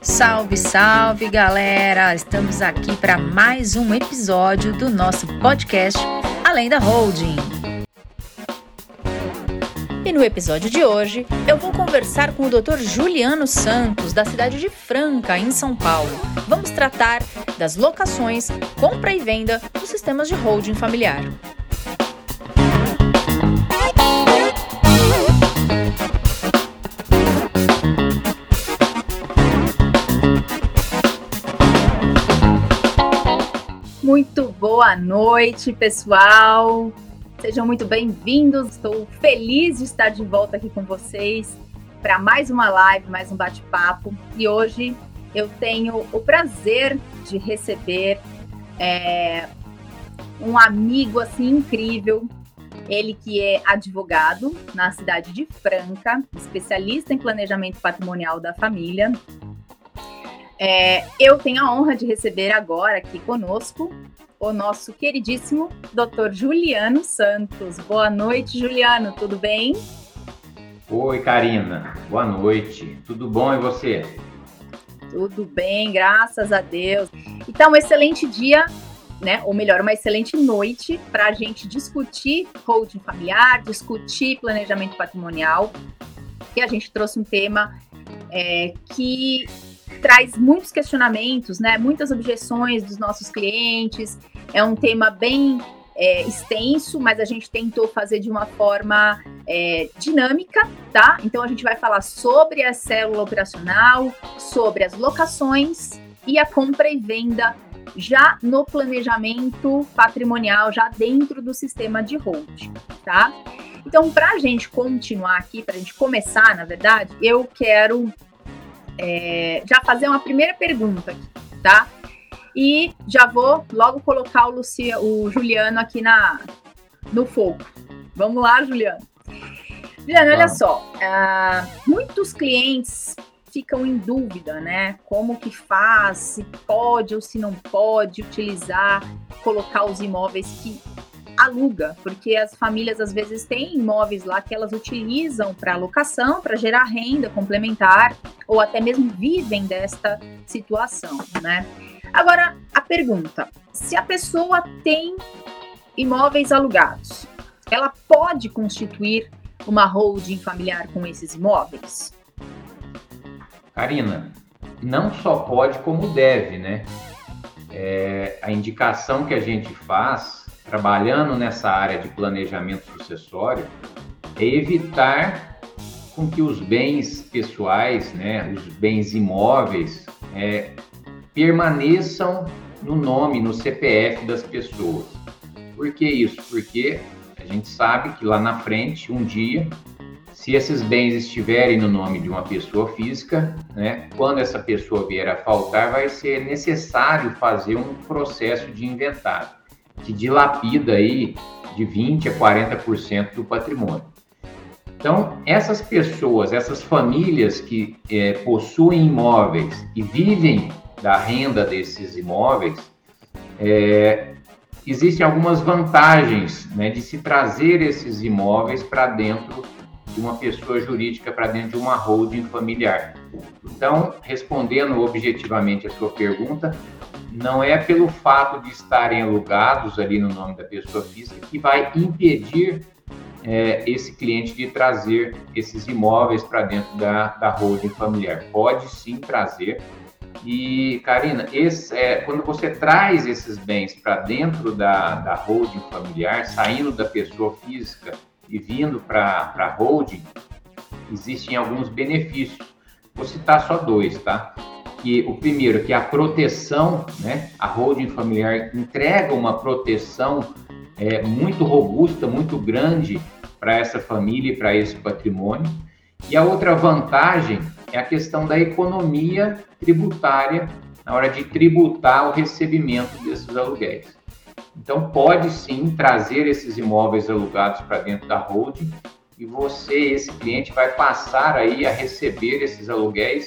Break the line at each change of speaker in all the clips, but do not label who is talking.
Salve, salve galera! Estamos aqui para mais um episódio do nosso podcast Além da Holding. E no episódio de hoje, eu vou conversar com o Dr. Juliano Santos, da cidade de Franca, em São Paulo. Vamos tratar das locações, compra e venda dos sistemas de holding familiar. Muito boa noite, pessoal. Sejam muito bem-vindos. Estou feliz de estar de volta aqui com vocês para mais uma live, mais um bate-papo. E hoje eu tenho o prazer de receber é, um amigo assim incrível. Ele que é advogado na cidade de Franca, especialista em planejamento patrimonial da família, é, eu tenho a honra de receber agora aqui conosco o nosso queridíssimo Dr. Juliano Santos. Boa noite, Juliano, tudo bem?
Oi, Karina. Boa noite. Tudo bom e você?
Tudo bem, graças a Deus. Então, um excelente dia, né? Ou melhor, uma excelente noite para a gente discutir holding familiar, discutir planejamento patrimonial. E a gente trouxe um tema é, que traz muitos questionamentos, né? Muitas objeções dos nossos clientes. É um tema bem é, extenso, mas a gente tentou fazer de uma forma é, dinâmica, tá? Então a gente vai falar sobre a célula operacional, sobre as locações e a compra e venda já no planejamento patrimonial, já dentro do sistema de hold, tá? Então, para a gente continuar aqui, para a gente começar, na verdade, eu quero é, já fazer uma primeira pergunta aqui, tá? E já vou logo colocar o, Lucia, o Juliano aqui na, no fogo. Vamos lá, Juliano. Juliano, olha só. Uh, muitos clientes ficam em dúvida, né? Como que faz, se pode ou se não pode utilizar, colocar os imóveis que aluga, porque as famílias às vezes têm imóveis lá que elas utilizam para locação, para gerar renda complementar, ou até mesmo vivem desta situação, né? Agora, a pergunta: se a pessoa tem imóveis alugados, ela pode constituir uma holding familiar com esses imóveis?
Karina, não só pode, como deve, né? É, a indicação que a gente faz trabalhando nessa área de planejamento sucessório é evitar com que os bens pessoais, né, os bens imóveis, é, permaneçam no nome, no CPF das pessoas. Por que isso? Porque a gente sabe que lá na frente, um dia, se esses bens estiverem no nome de uma pessoa física, né, quando essa pessoa vier a faltar, vai ser necessário fazer um processo de inventário que dilapida aí de 20 a 40% do patrimônio. Então, essas pessoas, essas famílias que é, possuem imóveis e vivem da renda desses imóveis, é, existem algumas vantagens né, de se trazer esses imóveis para dentro de uma pessoa jurídica, para dentro de uma holding familiar. Então, respondendo objetivamente a sua pergunta, não é pelo fato de estarem alugados ali no nome da pessoa física que vai impedir é, esse cliente de trazer esses imóveis para dentro da, da holding familiar. Pode sim trazer. E, Karina, esse, é, quando você traz esses bens para dentro da, da holding familiar, saindo da pessoa física e vindo para a holding, existem alguns benefícios. Vou citar só dois, tá? Que o primeiro, que a proteção, né? A holding familiar entrega uma proteção é, muito robusta, muito grande para essa família e para esse patrimônio. E a outra vantagem é a questão da economia tributária na hora de tributar o recebimento desses aluguéis. Então, pode sim trazer esses imóveis alugados para dentro da holding e você, esse cliente, vai passar aí a receber esses aluguéis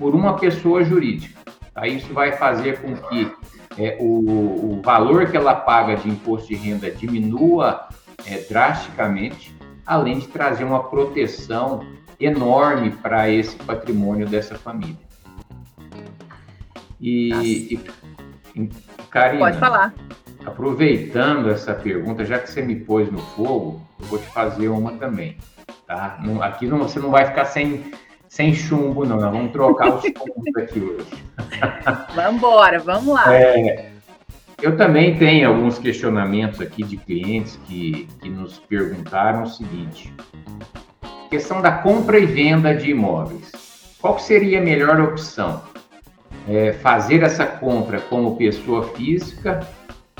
por uma pessoa jurídica. Tá? Isso vai fazer com que é, o, o, valor que ela paga de imposto de renda diminua é, drasticamente, além de trazer uma proteção enorme para esse patrimônio dessa família. E, e Karina,
pode falar.
Aproveitando essa pergunta, já que você me pôs no fogo, eu vou te fazer uma também. Tá? Não, aqui não, você não vai ficar sem, sem chumbo, não. Nós vamos trocar os chumbos aqui hoje.
vamos embora, vamos lá. É,
eu também tenho alguns questionamentos aqui de clientes que, que nos perguntaram o seguinte: questão da compra e venda de imóveis. Qual seria a melhor opção? É fazer essa compra como pessoa física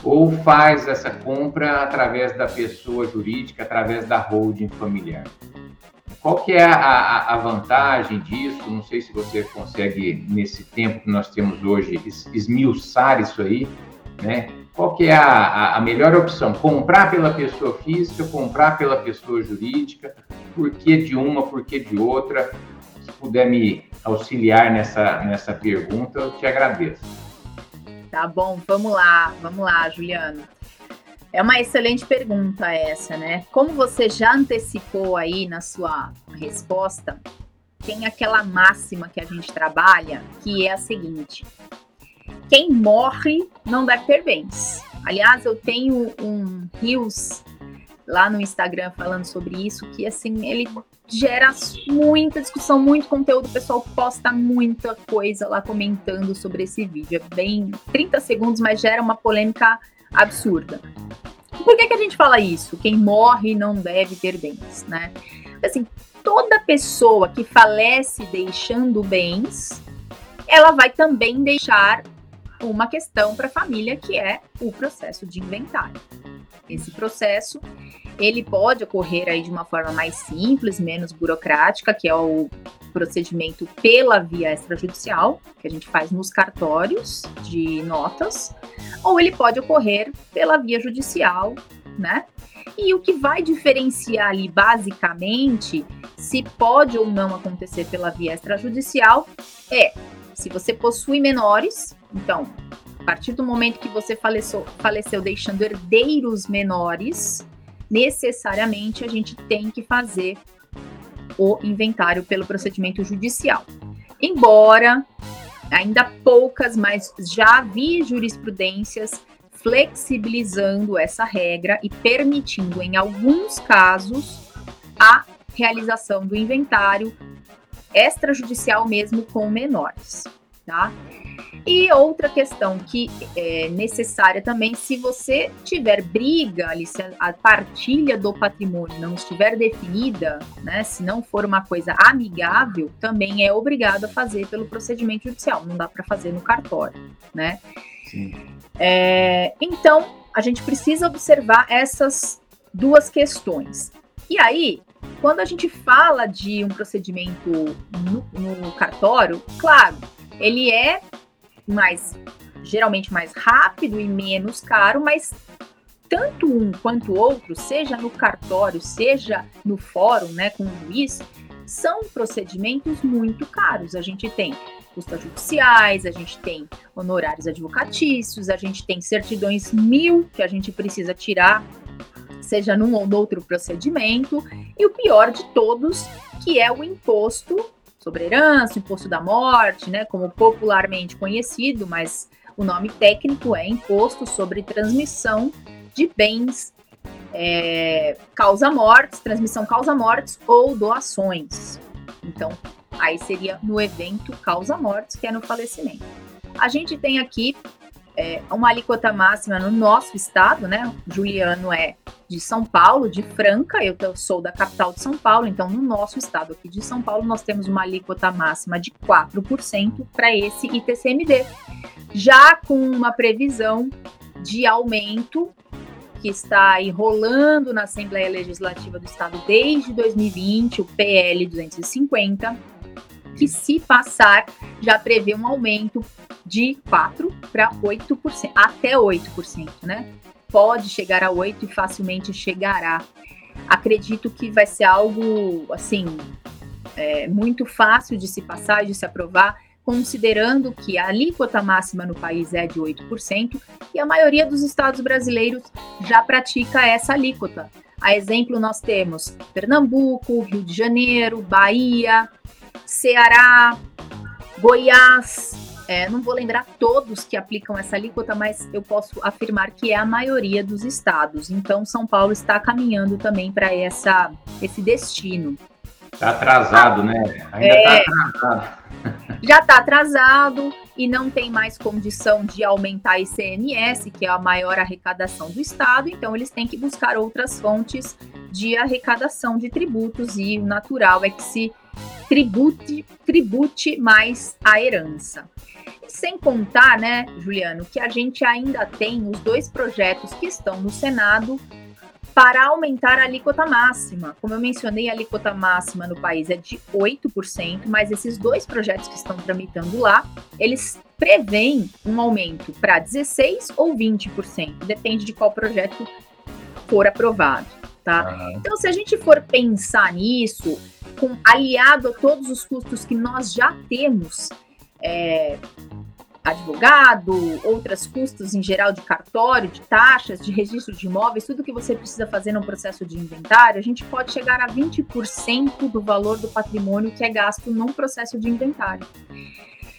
ou faz essa compra através da pessoa jurídica, através da holding familiar? Qual que é a, a, vantagem disso? Não sei se você consegue, nesse tempo que nós temos hoje, esmiuçar isso aí, né? Qual que é a, a, melhor opção? Comprar pela pessoa física, comprar pela pessoa jurídica? Por que de uma, por que de outra? Se puder me auxiliar nessa, nessa pergunta, eu te agradeço.
Tá bom, vamos lá, vamos lá, Juliano. É uma excelente pergunta essa, né? Como você já antecipou aí na sua resposta, tem aquela máxima que a gente trabalha, que é a seguinte: quem morre não deve ter bens. Aliás, eu tenho um rios lá no Instagram falando sobre isso, que assim, ele gera muita discussão, muito conteúdo, o pessoal posta muita coisa lá comentando sobre esse vídeo. É bem 30 segundos, mas gera uma polêmica absurda. Por que, que a gente fala isso? Quem morre não deve ter bens, né? Assim, toda pessoa que falece deixando bens, ela vai também deixar uma questão para a família que é o processo de inventário. Esse processo ele pode ocorrer aí de uma forma mais simples, menos burocrática, que é o procedimento pela via extrajudicial, que a gente faz nos cartórios de notas, ou ele pode ocorrer pela via judicial, né? E o que vai diferenciar ali basicamente se pode ou não acontecer pela via extrajudicial é se você possui menores, então, a partir do momento que você faleceu, faleceu deixando herdeiros menores, necessariamente a gente tem que fazer o inventário pelo procedimento judicial. Embora ainda poucas, mas já vi jurisprudências flexibilizando essa regra e permitindo, em alguns casos, a realização do inventário extrajudicial mesmo com menores, tá? E outra questão que é necessária também, se você tiver briga ali, se a partilha do patrimônio não estiver definida, né, se não for uma coisa amigável, também é obrigado a fazer pelo procedimento judicial, não dá para fazer no cartório, né? Sim. É, então, a gente precisa observar essas duas questões. E aí, quando a gente fala de um procedimento no, no cartório, claro, ele é mais geralmente mais rápido e menos caro, mas tanto um quanto o outro, seja no cartório, seja no fórum, né, com o juiz, são procedimentos muito caros. A gente tem custas judiciais, a gente tem honorários advocatícios, a gente tem certidões mil que a gente precisa tirar, seja num ou no outro procedimento, e o pior de todos, que é o imposto sobre herança, imposto da morte, né, como popularmente conhecido, mas o nome técnico é imposto sobre transmissão de bens é, causa mortes, transmissão causa mortes ou doações. Então, aí seria no evento causa mortes, que é no falecimento. A gente tem aqui é, uma alíquota máxima no nosso estado, né? Juliano é de São Paulo, de Franca, eu sou da capital de São Paulo, então no nosso estado aqui de São Paulo nós temos uma alíquota máxima de 4% para esse ITCMD, já com uma previsão de aumento que está enrolando na Assembleia Legislativa do Estado desde 2020, o PL 250, que se passar já prevê um aumento de 4 para 8%, até 8%, né? Pode chegar a 8 e facilmente chegará. Acredito que vai ser algo assim é, muito fácil de se passar, de se aprovar, considerando que a alíquota máxima no país é de 8% e a maioria dos estados brasileiros já pratica essa alíquota. A exemplo, nós temos Pernambuco, Rio de Janeiro, Bahia, Ceará, Goiás. É, não vou lembrar todos que aplicam essa alíquota, mas eu posso afirmar que é a maioria dos estados. Então, São Paulo está caminhando também para esse destino.
Está atrasado, né? Ainda está é, atrasado.
Já está atrasado e não tem mais condição de aumentar a ICMS, que é a maior arrecadação do Estado, então eles têm que buscar outras fontes de arrecadação de tributos e o natural é que se tribute, tribute mais a herança. Sem contar, né, Juliano, que a gente ainda tem os dois projetos que estão no Senado para aumentar a alíquota máxima. Como eu mencionei, a alíquota máxima no país é de 8%, mas esses dois projetos que estão tramitando lá, eles prevêem um aumento para 16% ou 20%, depende de qual projeto for aprovado, tá? Uhum. Então, se a gente for pensar nisso, com, aliado a todos os custos que nós já temos, é, advogado, outros custos em geral de cartório, de taxas, de registro de imóveis, tudo que você precisa fazer no processo de inventário, a gente pode chegar a 20% do valor do patrimônio que é gasto num processo de inventário.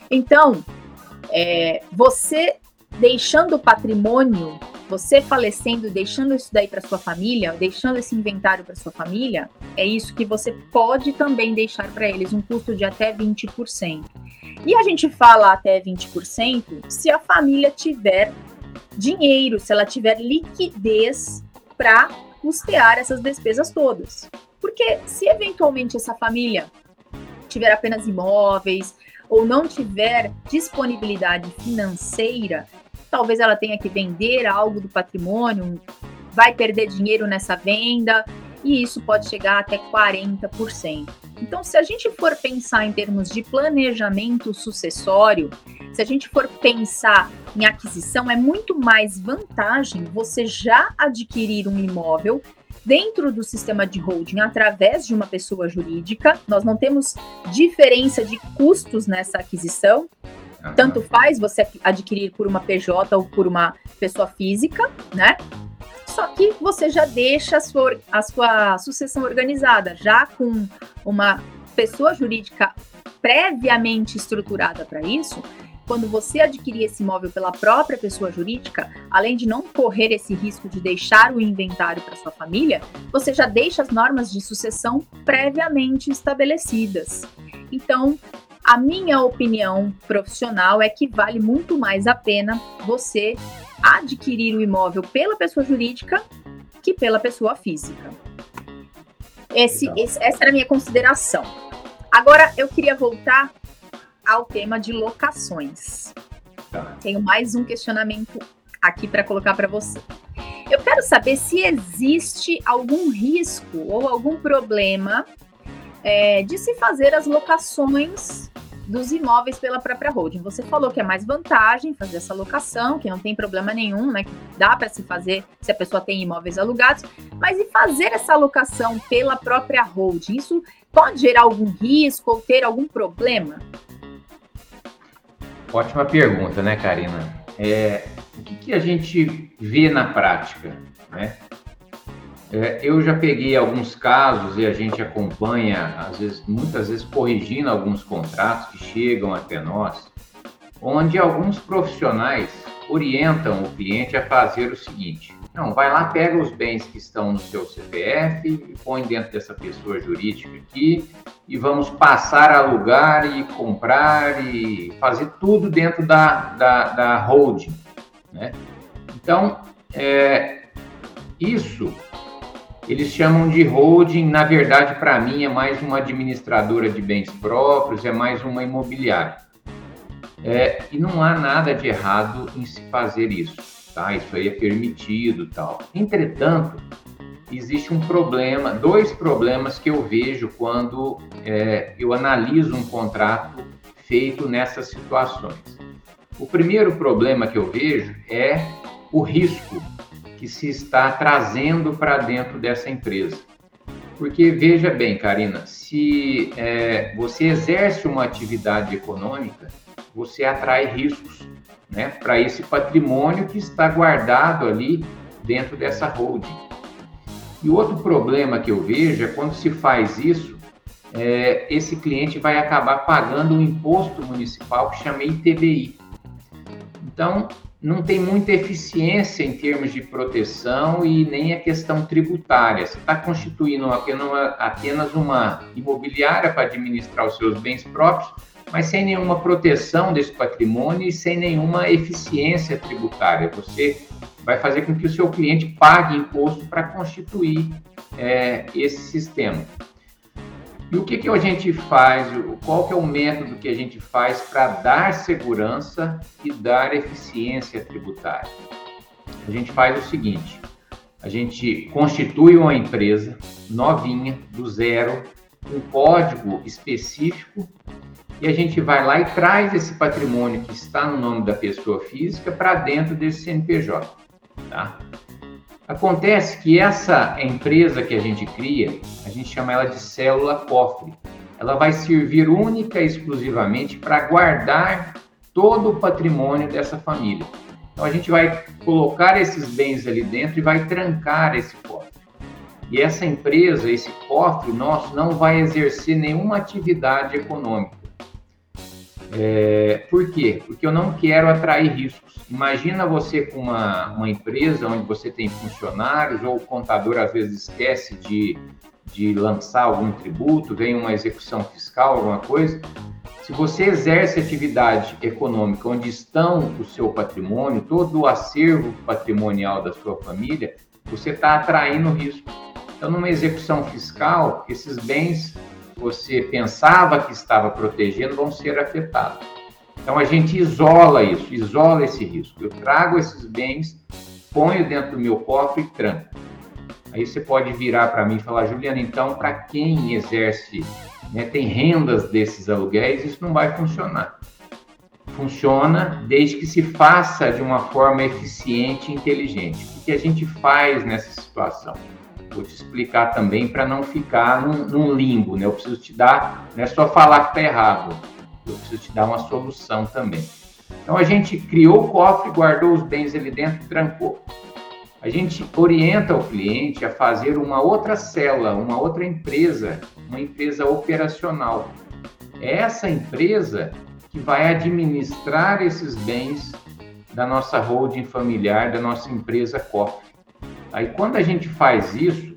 Então, é, você deixando o patrimônio, você falecendo, deixando isso daí para sua família, deixando esse inventário para sua família, é isso que você pode também deixar para eles, um custo de até 20%. E a gente fala até 20% se a família tiver dinheiro, se ela tiver liquidez para custear essas despesas todas. Porque se eventualmente essa família tiver apenas imóveis ou não tiver disponibilidade financeira, talvez ela tenha que vender algo do patrimônio, vai perder dinheiro nessa venda, e isso pode chegar até 40%. Então, se a gente for pensar em termos de planejamento sucessório, se a gente for pensar em aquisição, é muito mais vantagem você já adquirir um imóvel dentro do sistema de holding através de uma pessoa jurídica. Nós não temos diferença de custos nessa aquisição. Tanto faz você adquirir por uma PJ ou por uma pessoa física, né? Só que você já deixa a sua, a sua sucessão organizada, já com uma pessoa jurídica previamente estruturada para isso. Quando você adquirir esse imóvel pela própria pessoa jurídica, além de não correr esse risco de deixar o inventário para sua família, você já deixa as normas de sucessão previamente estabelecidas. Então, a minha opinião profissional é que vale muito mais a pena você adquirir o imóvel pela pessoa jurídica que pela pessoa física. Esse, esse, essa era a minha consideração. Agora eu queria voltar ao tema de locações. Tá. Tenho mais um questionamento aqui para colocar para você. Eu quero saber se existe algum risco ou algum problema é, de se fazer as locações dos imóveis pela própria holding. Você falou que é mais vantagem fazer essa locação, que não tem problema nenhum, né? Que dá para se fazer se a pessoa tem imóveis alugados, mas e fazer essa locação pela própria holding? Isso pode gerar algum risco ou ter algum problema?
Ótima pergunta, né, Karina? É, o que, que a gente vê na prática, né? É, eu já peguei alguns casos e a gente acompanha, às vezes, muitas vezes corrigindo alguns contratos que chegam até nós, onde alguns profissionais orientam o cliente a fazer o seguinte: não, vai lá, pega os bens que estão no seu CPF põe dentro dessa pessoa jurídica aqui e vamos passar a alugar e comprar e fazer tudo dentro da, da, da holding. Né? Então, é, isso eles chamam de holding, na verdade, para mim, é mais uma administradora de bens próprios, é mais uma imobiliária. É, e não há nada de errado em se fazer isso, tá? Isso aí é permitido tal. Entretanto, existe um problema, dois problemas que eu vejo quando é, eu analiso um contrato feito nessas situações. O primeiro problema que eu vejo é o risco que se está trazendo para dentro dessa empresa. Porque veja bem, Karina, se é, você exerce uma atividade econômica, você atrai riscos né, para esse patrimônio que está guardado ali dentro dessa holding. E outro problema que eu vejo é quando se faz isso, é, esse cliente vai acabar pagando um imposto municipal que chama ITBI. Então, não tem muita eficiência em termos de proteção e nem a questão tributária. Você está constituindo apenas uma, imobiliária para administrar os seus bens próprios, mas sem nenhuma proteção desse patrimônio e sem nenhuma eficiência tributária. Você vai fazer com que o seu cliente pague imposto para constituir é, esse sistema. E o que, que a gente faz, qual que é o método que a gente faz para dar segurança e dar eficiência tributária? A gente faz o seguinte, a gente constitui uma empresa novinha, do zero, um código específico, e a gente vai lá e traz esse patrimônio que está no nome da pessoa física para dentro desse CNPJ. Tá? Acontece que essa empresa que a gente cria, a gente chama ela de célula cofre. Ela vai servir única e exclusivamente para guardar todo o patrimônio dessa família. Então a gente vai colocar esses bens ali dentro e vai trancar esse cofre. E essa empresa, esse cofre nosso, não vai exercer nenhuma atividade econômica. É, por quê? Porque eu não quero atrair riscos. Imagina você com uma, uma empresa onde você tem funcionários ou o contador às vezes esquece de, de lançar algum tributo, vem uma execução fiscal, alguma coisa. Se você exerce atividade econômica onde estão o seu patrimônio, todo o acervo patrimonial da sua família, você está atraindo risco. Então, numa execução fiscal, esses bens você pensava que estava protegendo vão ser afetados. Então a gente isola isso, isola esse risco. Eu trago esses bens, ponho dentro do meu cofre e tranco. Aí você pode virar para mim e falar, Juliana, então para quem exerce, né, tem rendas desses aluguéis, isso não vai funcionar. Funciona desde que se faça de uma forma eficiente e inteligente. O que a gente faz nessa situação? Vou te explicar também para não ficar num, num, limbo, né? Eu preciso te dar, não é só falar que está errado, eu preciso te dar uma solução também. Então a gente criou o cofre, guardou os bens ali dentro, trancou. A gente orienta o cliente a fazer uma outra cela, uma outra empresa, uma empresa operacional. É essa empresa que vai administrar esses bens da nossa holding familiar, da nossa empresa cofre. Aí quando a gente faz isso,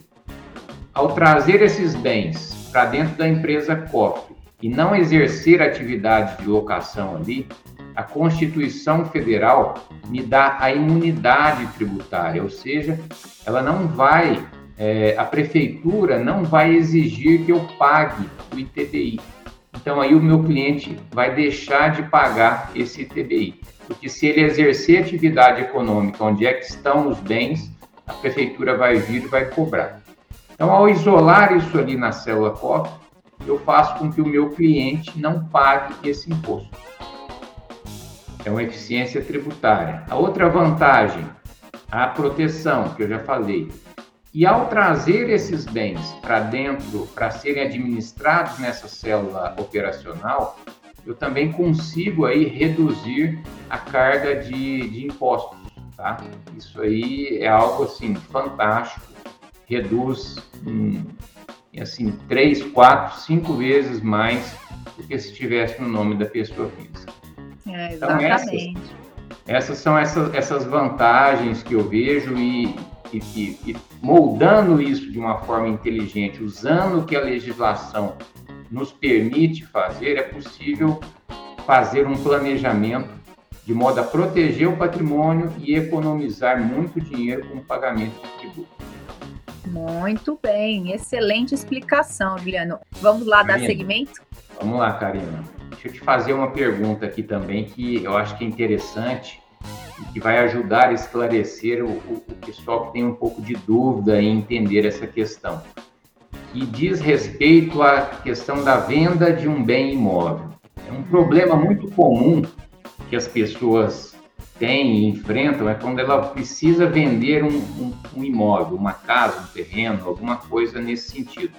ao trazer esses bens para dentro da empresa cofre e não exercer atividade de locação ali, a Constituição Federal me dá a imunidade tributária, ou seja, ela não vai, é, a prefeitura não vai exigir que eu pague o ITBI. Então aí o meu cliente vai deixar de pagar esse ITBI, porque se ele exercer atividade econômica onde é que estão os bens, a prefeitura vai vir e vai cobrar. Então, ao isolar isso ali na célula COP, eu faço com que o meu cliente não pague esse imposto. É uma eficiência tributária. A outra vantagem, a proteção, que eu já falei. E ao trazer esses bens para dentro, para serem administrados nessa célula operacional, eu também consigo aí reduzir a carga de, de impostos tá? Isso aí é algo assim fantástico, reduz em, assim três, quatro, cinco vezes mais do que se estivesse no nome da pessoa física.
É, exatamente. Então, essas,
essas são essas, essas vantagens que eu vejo e, e, e, moldando isso de uma forma inteligente, usando o que a legislação nos permite fazer, é possível fazer um planejamento de modo a proteger o patrimônio e economizar muito dinheiro com o pagamento de tributo.
Muito bem, excelente explicação, Juliano. Vamos lá Karina, dar segmento?
Vamos lá, Karina. Deixa eu te fazer uma pergunta aqui também que eu acho que é interessante e que vai ajudar a esclarecer o, o, o pessoal que tem um pouco de dúvida em entender essa questão. Que diz respeito à questão da venda de um bem imóvel. É um problema muito comum que as pessoas têm e enfrentam é quando ela precisa vender um, um, um imóvel, uma casa, um terreno, alguma coisa nesse sentido.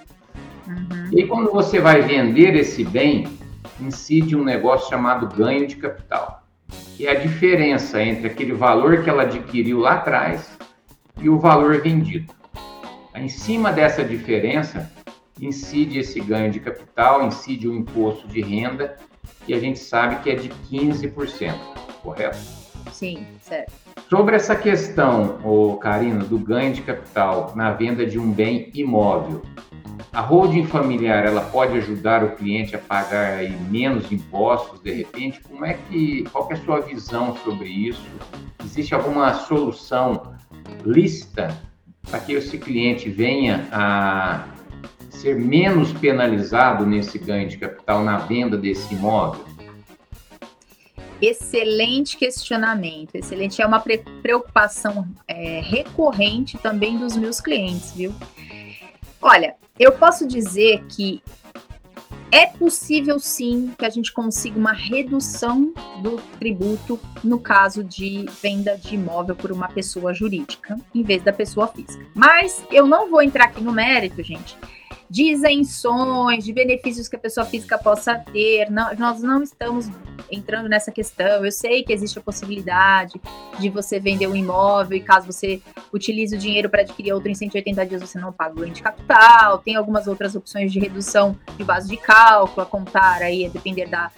Uhum. E quando você vai vender esse bem, incide um negócio chamado ganho de capital, que é a diferença entre aquele valor que ela adquiriu lá atrás e o valor vendido. Em cima dessa diferença, incide esse ganho de capital, incide o imposto de renda, e a gente sabe que é de 15%, correto?
Sim, certo.
Sobre essa questão, ô, Karina, do ganho de capital na venda de um bem imóvel, a holding familiar ela pode ajudar o cliente a pagar aí menos impostos de repente? Como é que qual que é a sua visão sobre isso? Existe alguma solução lícita para que esse cliente venha a ser menos penalizado nesse ganho de capital na venda desse imóvel?
Excelente questionamento, excelente. É uma preocupação é, recorrente também dos meus clientes, viu? Olha, eu posso dizer que é possível sim que a gente consiga uma redução do tributo no caso de venda de imóvel por uma pessoa jurídica em vez da pessoa física. Mas eu não vou entrar aqui no mérito, gente, de isenções, de benefícios que a pessoa física possa ter. Não, nós não estamos entrando nessa questão. Eu sei que existe a possibilidade de você vender um imóvel e caso você utilize o dinheiro para adquirir outro em 180 dias, você não paga o ganho capital. Tem algumas outras opções de redução de base de cálculo a contar aí, a depender da,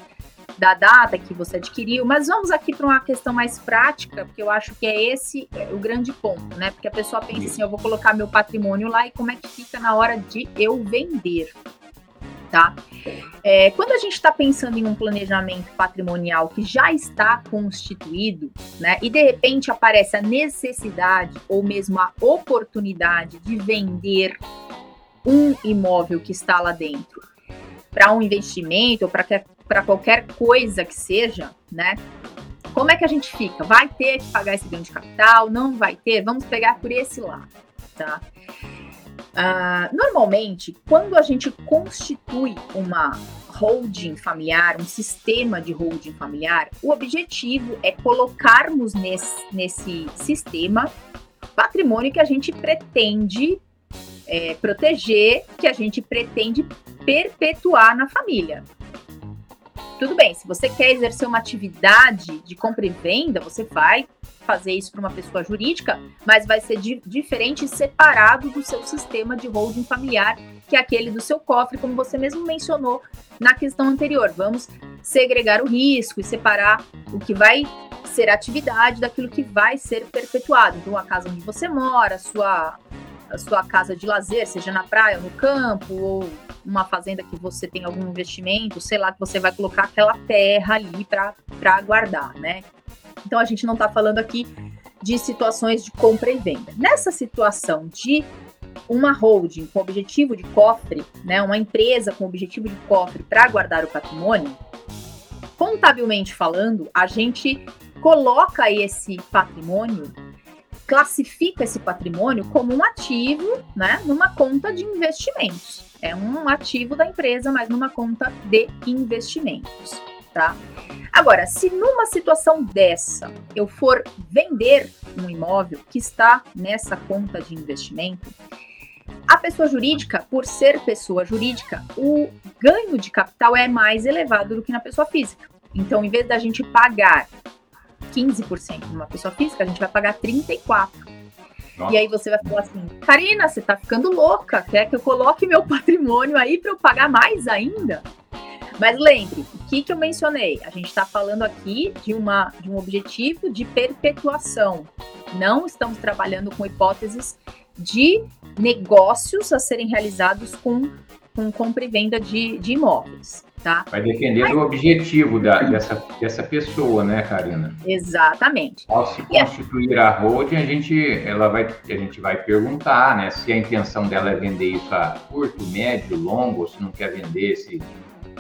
da data que você adquiriu, mas vamos aqui para uma questão mais prática, porque eu acho que é esse o grande ponto, né? Porque a pessoa pensa assim, eu vou colocar meu patrimônio lá e como é que fica na hora de eu vender, tá? É, quando a gente está pensando em um planejamento patrimonial que já está constituído, né? E de repente aparece a necessidade ou mesmo a oportunidade de vender um imóvel que está lá dentro para um investimento ou para qualquer coisa que seja, né? Como é que a gente fica? Vai ter que pagar esse ganho de capital? Não vai ter? Vamos pegar por esse lado, tá? Uh, normalmente, quando a gente constitui uma holding familiar, um sistema de holding familiar, o objetivo é colocarmos nesse, nesse sistema patrimônio que a gente pretende é, proteger, que a gente pretende perpetuar na família. Tudo bem, se você quer exercer uma atividade de compra e venda, você vai fazer isso para uma pessoa jurídica, mas vai ser di diferente e separado do seu sistema de holding familiar, que é aquele do seu cofre, como você mesmo mencionou na questão anterior. Vamos segregar o risco e separar o que vai ser atividade daquilo que vai ser perpetuado. Então, a casa onde você mora, a sua, a sua casa de lazer, seja na praia, no campo, ou uma fazenda que você tem algum investimento, sei lá, que você vai colocar aquela terra ali para guardar, né? Então a gente não está falando aqui de situações de compra e venda. Nessa situação de uma holding com objetivo de cofre, né, uma empresa com objetivo de cofre para guardar o patrimônio, contabilmente falando, a gente coloca esse patrimônio, classifica esse patrimônio como um ativo, né, numa conta de investimentos. É um ativo da empresa, mas numa conta de investimentos, tá? Agora, se numa situação dessa eu for vender um imóvel que está nessa conta de investimento, a pessoa jurídica, por ser pessoa jurídica, o ganho de capital é mais elevado do que na pessoa física. Então, em vez da gente pagar 15% numa pessoa física, a gente vai pagar 34%. Nossa. E aí você vai falar assim, Karina, você tá ficando louca, quer que eu coloque meu patrimônio aí para eu pagar mais ainda? Mas lembre, o que, que eu mencionei? A gente está falando aqui de, uma, de um objetivo de perpetuação. Não estamos trabalhando com hipóteses de negócios a serem realizados com, com compra e venda de, de imóveis. Tá?
Vai depender do objetivo da, dessa, dessa pessoa, né, Karina?
Exatamente.
Ao se constituir a holding, a gente, ela vai, a gente vai perguntar né, se a intenção dela é vender isso a curto, médio, longo, ou se não quer vender esse,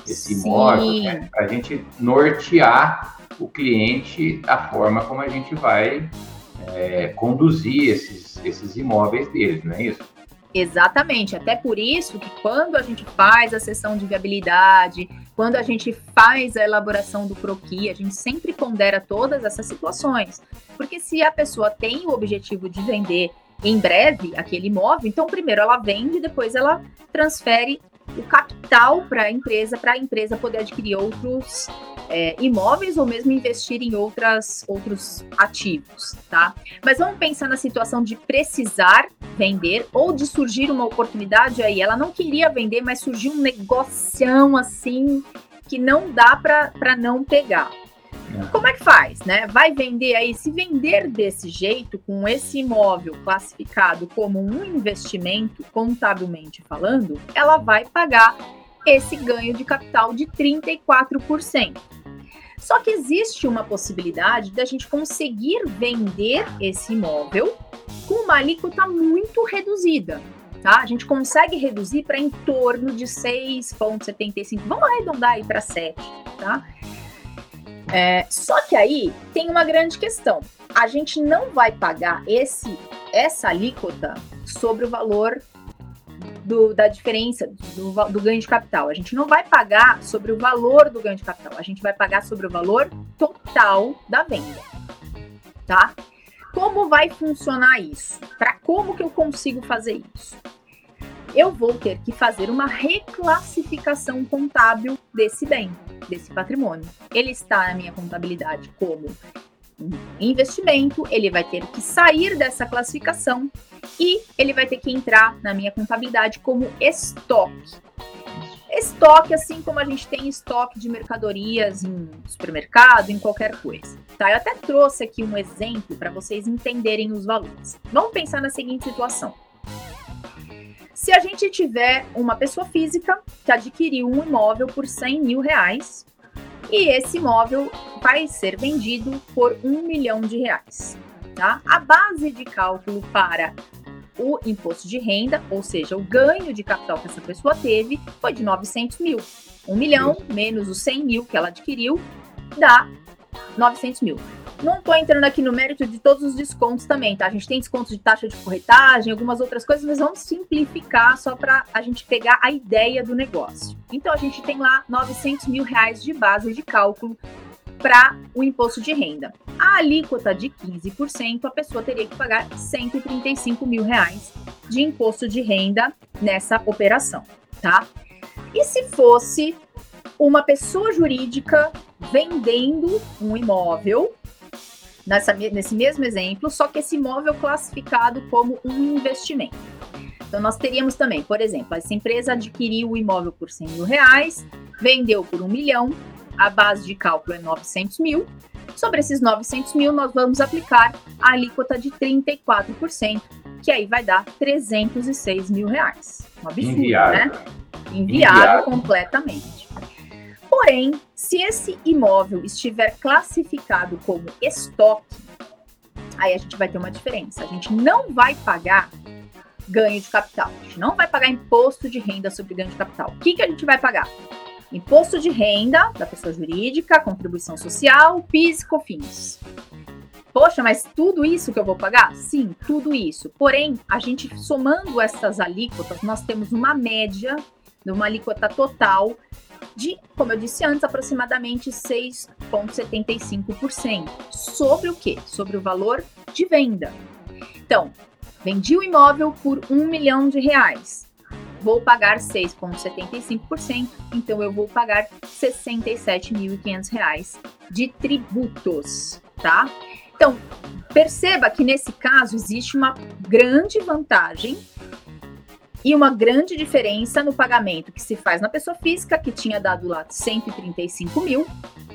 esse imóvel, né, para a gente nortear o cliente da forma como a gente vai é, conduzir esses, esses imóveis deles, não é isso?
Exatamente, até por isso que quando a gente faz a sessão de viabilidade, quando a gente faz a elaboração do croqui, a gente sempre pondera todas essas situações. Porque se a pessoa tem o objetivo de vender em breve aquele imóvel, então primeiro ela vende, depois ela transfere o capital para a empresa, para a empresa poder adquirir outros é, imóveis ou mesmo investir em outras, outros ativos, tá? Mas vamos pensar na situação de precisar vender ou de surgir uma oportunidade aí. Ela não queria vender, mas surgiu um negocião assim que não dá para não pegar. É. Como é que faz, né? Vai vender aí, se vender desse jeito, com esse imóvel classificado como um investimento, contabilmente falando, ela vai pagar esse ganho de capital de 34%. Só que existe uma possibilidade da gente conseguir vender esse imóvel com uma alíquota muito reduzida. Tá? A gente consegue reduzir para em torno de 6,75. Vamos arredondar aí para 7, tá? É, só que aí tem uma grande questão. A gente não vai pagar esse essa alíquota sobre o valor do, da diferença do, do, ganho de capital. A gente não vai pagar sobre o valor do ganho de capital, a gente vai pagar sobre o valor total da venda, tá? Como vai funcionar isso? Para como que eu consigo fazer isso? Eu vou ter que fazer uma reclassificação contábil desse bem, desse patrimônio. Ele está na minha contabilidade como investimento, ele vai ter que sair dessa classificação e ele vai ter que entrar na minha contabilidade como estoque. Estoque, assim como a gente tem estoque de mercadorias em supermercado, em qualquer coisa. Tá? Eu até trouxe aqui um exemplo para vocês entenderem os valores. Vamos pensar na seguinte situação. Se a gente tiver uma pessoa física que adquiriu um imóvel por 100 mil reais e esse imóvel vai ser vendido por um milhão de reais. Tá? A base de cálculo para o imposto de renda, ou seja, o ganho de capital que essa pessoa teve, foi de 900 mil. 1 milhão menos os 100 mil que ela adquiriu dá 900 mil. Não estou entrando aqui no mérito de todos os descontos também, tá? A gente tem descontos de taxa de corretagem, algumas outras coisas, mas vamos simplificar só para a gente pegar a ideia do negócio. Então, a gente tem lá 900 mil reais de base de cálculo para o imposto de renda. A alíquota de 15%, a pessoa teria que pagar 135 mil reais de imposto de renda nessa operação, tá? E se fosse uma pessoa jurídica vendendo um imóvel, nessa, nesse mesmo exemplo, só que esse imóvel classificado como um investimento. Então, nós teríamos também, por exemplo, essa empresa adquiriu o imóvel por 100 mil reais, vendeu por um milhão, a base de cálculo é 900 mil. Sobre esses 900 mil, nós vamos aplicar a alíquota de 34%, que aí vai dar 306 mil reais. Um absurdo, né? Enviado, Enviado completamente. Porém, se esse imóvel estiver classificado como estoque, aí a gente vai ter uma diferença. A gente não vai pagar ganho de capital. A gente não vai pagar imposto de renda sobre ganho de capital. O que, que a gente vai pagar? Imposto de renda da pessoa jurídica, contribuição social, PIS e COFINS. Poxa, mas tudo isso que eu vou pagar? Sim, tudo isso. Porém, a gente somando essas alíquotas, nós temos uma média de uma alíquota total de, como eu disse antes, aproximadamente 6,75%. Sobre o quê? Sobre o valor de venda. Então, vendi o imóvel por um milhão de reais vou pagar 6,75%, então eu vou pagar R$ 67.500 de tributos, tá? Então, perceba que nesse caso existe uma grande vantagem e uma grande diferença no pagamento que se faz na pessoa física, que tinha dado lá 135 mil,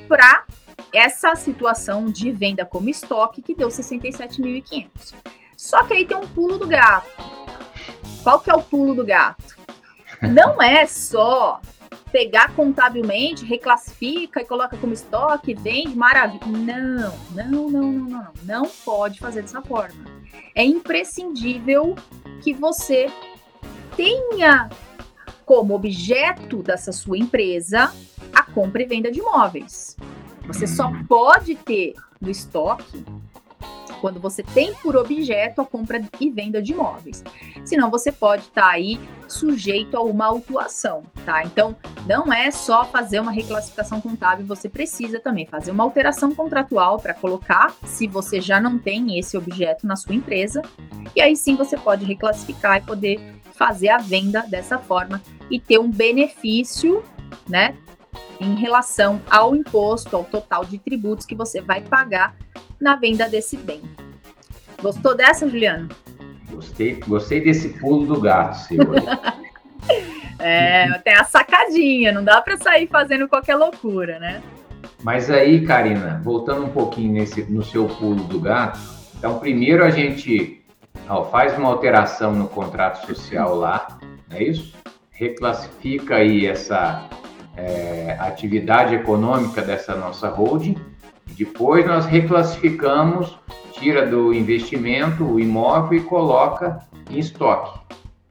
para essa situação de venda como estoque, que deu 67.500. Só que aí tem um pulo do gato. Qual que é o pulo do gato? Não é só pegar contabilmente, reclassifica e coloca como estoque, vende, maravilha. Não, não, não, não, não. Não pode fazer dessa forma. É imprescindível que você tenha como objeto dessa sua empresa a compra e venda de imóveis. Você só pode ter no estoque quando você tem por objeto a compra e venda de imóveis. Senão você pode estar tá aí sujeito a uma autuação, tá? Então, não é só fazer uma reclassificação contábil, você precisa também fazer uma alteração contratual para colocar se você já não tem esse objeto na sua empresa. E aí sim você pode reclassificar e poder fazer a venda dessa forma e ter um benefício, né, em relação ao imposto, ao total de tributos que você vai pagar na venda desse bem. Gostou dessa, Juliano?
Gostei, gostei desse pulo do gato, senhor.
é, tem a sacadinha, não dá para sair fazendo qualquer loucura, né?
Mas aí, Karina, voltando um pouquinho nesse, no seu pulo do gato, então primeiro a gente ó, faz uma alteração no contrato social lá, não é isso? Reclassifica aí essa é, atividade econômica dessa nossa holding. Depois nós reclassificamos, tira do investimento o imóvel e coloca em estoque.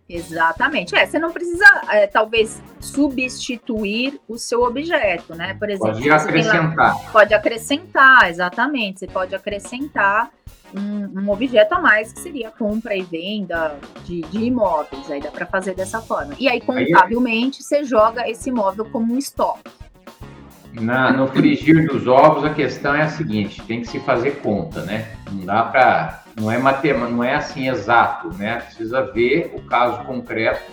Exatamente. É, você não precisa, é, talvez, substituir o seu objeto, né? Por exemplo.
Pode acrescentar. Lá,
pode acrescentar, exatamente. Você pode acrescentar um, um, objeto a mais, que seria compra e venda de, de imóveis. Aí dá para fazer dessa forma. E aí, contabilmente, aí, você joga esse imóvel como um estoque.
Na, no frigir dos ovos, a questão é a seguinte: tem que se fazer conta, né? Não dá para. Não é matemática, não é assim exato, né? Precisa ver o caso concreto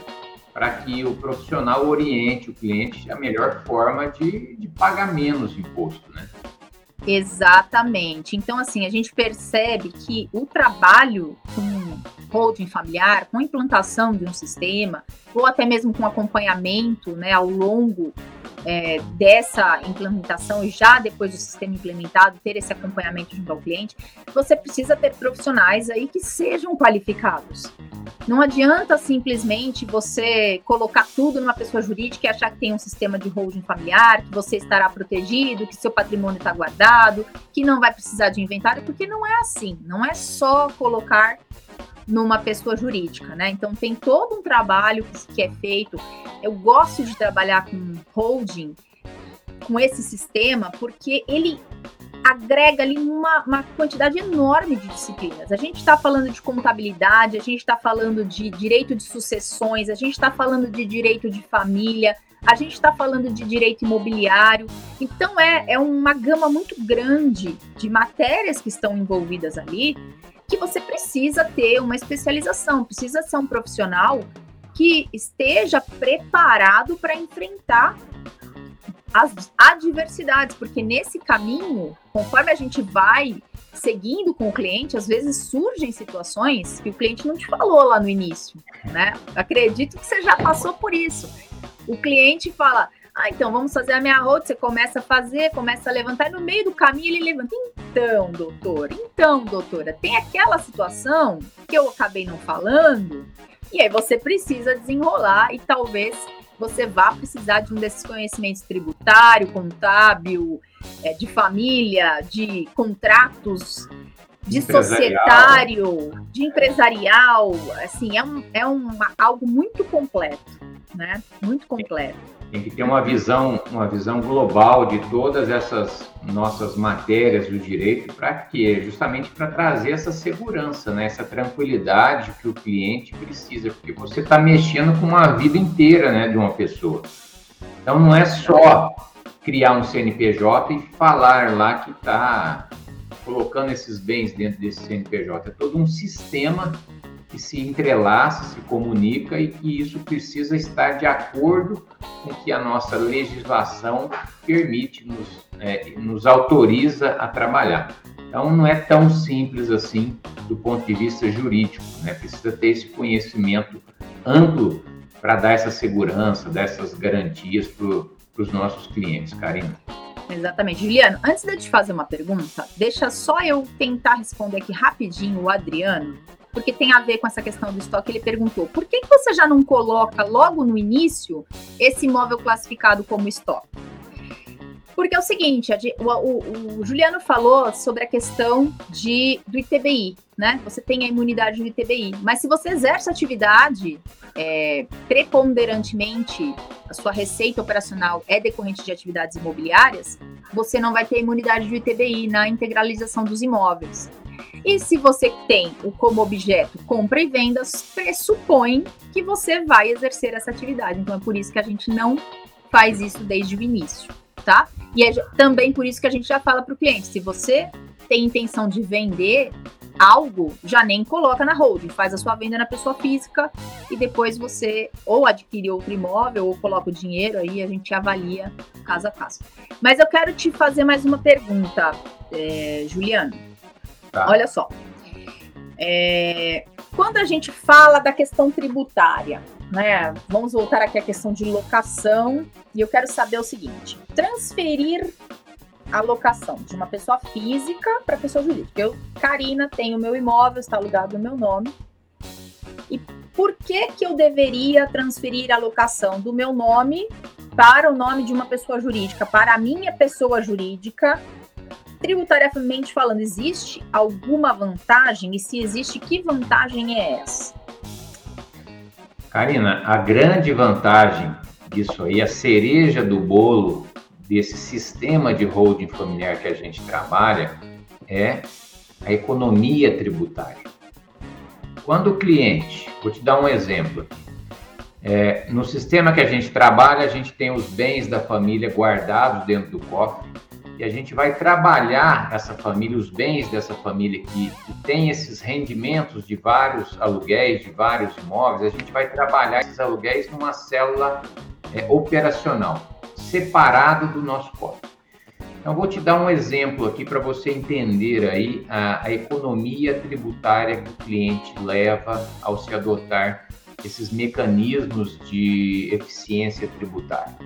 para que o profissional oriente o cliente a melhor forma de, de pagar menos imposto, né?
Exatamente. Então, assim, a gente percebe que o trabalho com holding familiar, com implantação de um sistema, ou até mesmo com acompanhamento né, ao longo é, dessa implementação e já depois do sistema implementado, ter esse acompanhamento junto ao cliente, você precisa ter profissionais aí que sejam qualificados. Não adianta simplesmente você colocar tudo numa pessoa jurídica e achar que tem um sistema de holding familiar, que você estará protegido, que seu patrimônio está guardado, que não vai precisar de inventário, porque não é assim. Não é só colocar numa pessoa jurídica, né? Então tem todo um trabalho que é feito. Eu gosto de trabalhar com holding, com esse sistema, porque ele agrega ali uma, uma quantidade enorme de disciplinas. A gente está falando de contabilidade, a gente está falando de direito de sucessões, a gente está falando de direito de família, a gente está falando de direito imobiliário. Então é, é uma gama muito grande de matérias que estão envolvidas ali que você precisa ter uma especialização, precisa ser um profissional que esteja preparado para enfrentar as adversidades, porque nesse caminho, conforme a gente vai seguindo com o cliente, às vezes surgem situações que o cliente não te falou lá no início, né? Acredito que você já passou por isso. O cliente fala: ah, então vamos fazer a minha roda. Você começa a fazer, começa a levantar, e no meio do caminho ele levanta. Então, doutor, então, doutora, tem aquela situação que eu acabei não falando, e aí você precisa desenrolar e talvez você vá precisar de um desses conhecimentos tributário, contábil, é, de família, de contratos, de societário, de empresarial. Assim, é, um, é uma, algo muito completo, né? Muito completo.
Tem que ter uma visão, uma visão global de todas essas nossas matérias do direito, para quê? Justamente para trazer essa segurança, né? essa tranquilidade que o cliente precisa, porque você está mexendo com uma vida inteira né, de uma pessoa. Então não é só criar um CNPJ e falar lá que está colocando esses bens dentro desse CNPJ. É todo um sistema que se entrelaça, se comunica e que isso precisa estar de acordo com que a nossa legislação permite, nos, é, nos autoriza a trabalhar. Então, não é tão simples assim do ponto de vista jurídico, né? Precisa ter esse conhecimento amplo para dar essa segurança, dessas garantias para os nossos clientes, Karina.
Exatamente. Juliano, antes de eu te fazer uma pergunta, deixa só eu tentar responder aqui rapidinho o Adriano, porque tem a ver com essa questão do estoque. Ele perguntou: por que, que você já não coloca logo no início esse imóvel classificado como estoque? Porque é o seguinte, o, o, o, Juliano falou sobre a questão de, do ITBI, né? Você tem a imunidade do ITBI, mas se você exerce atividade é, preponderantemente, a sua receita operacional é decorrente de atividades imobiliárias, você não vai ter imunidade do ITBI na integralização dos imóveis. E se você tem o como objeto compra e vendas, pressupõe que você vai exercer essa atividade. Então é por isso que a gente não faz isso desde o início, tá? E é também por isso que a gente já fala para o cliente: se você tem intenção de vender, algo, já nem coloca na holding, faz a sua venda na pessoa física e depois você ou adquire outro imóvel ou coloca o dinheiro aí, a gente avalia caso a caso. Mas eu quero te fazer mais uma pergunta, é, Juliano. Tá. Olha só. É, quando a gente fala da questão tributária, né? Vamos voltar aqui à questão de locação e eu quero saber o seguinte: transferir a locação de uma pessoa física para pessoa jurídica. Eu, Karina, tenho meu imóvel, está alugado no meu nome. E por que que eu deveria transferir a locação do meu nome para o nome de uma pessoa jurídica, para a minha pessoa jurídica? Tributariamente falando, existe alguma vantagem? E se existe, que vantagem é essa?
Karina, a grande vantagem disso aí, a cereja do bolo desse sistema de holding familiar que a gente trabalha é a economia tributária. Quando o cliente, vou te dar um exemplo, é, no sistema que a gente trabalha, a gente tem os bens da família guardados dentro do cofre e a gente vai trabalhar essa família, os bens dessa família que, que tem esses rendimentos de vários aluguéis, de vários imóveis, a gente vai trabalhar esses aluguéis numa célula é, operacional separado do nosso cofre. Então, vou te dar um exemplo aqui para você entender aí a, a, economia tributária que o cliente leva ao se adotar esses mecanismos de eficiência tributária.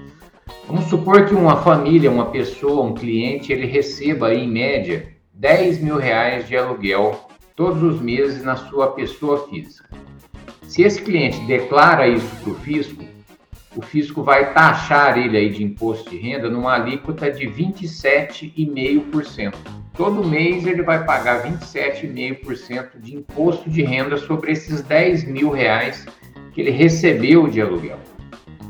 Vamos supor que uma família, uma pessoa, um cliente, ele receba em média 10 mil reais de aluguel todos os meses na sua pessoa física. Se esse cliente declara isso para o fisco, o fisco vai taxar ele aí de imposto de renda numa alíquota de 27,5%. Todo mês ele vai pagar 27,5% de imposto de renda sobre esses 10 mil reais que ele recebeu de aluguel.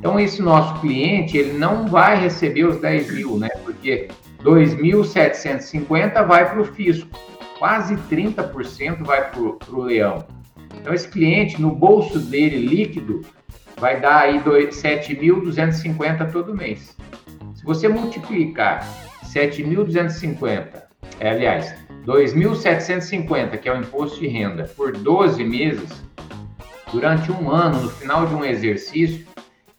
Então, esse nosso cliente, ele não vai receber os 10 mil, né? Porque 2.750 vai para o fisco, quase 30% vai para o leão. Então, esse cliente, no bolso dele líquido, vai dar aí 7.250 todo mês. Se você multiplicar 7.250, é, aliás, 2.750, que é o imposto de renda, por 12 meses, durante um ano, no final de um exercício,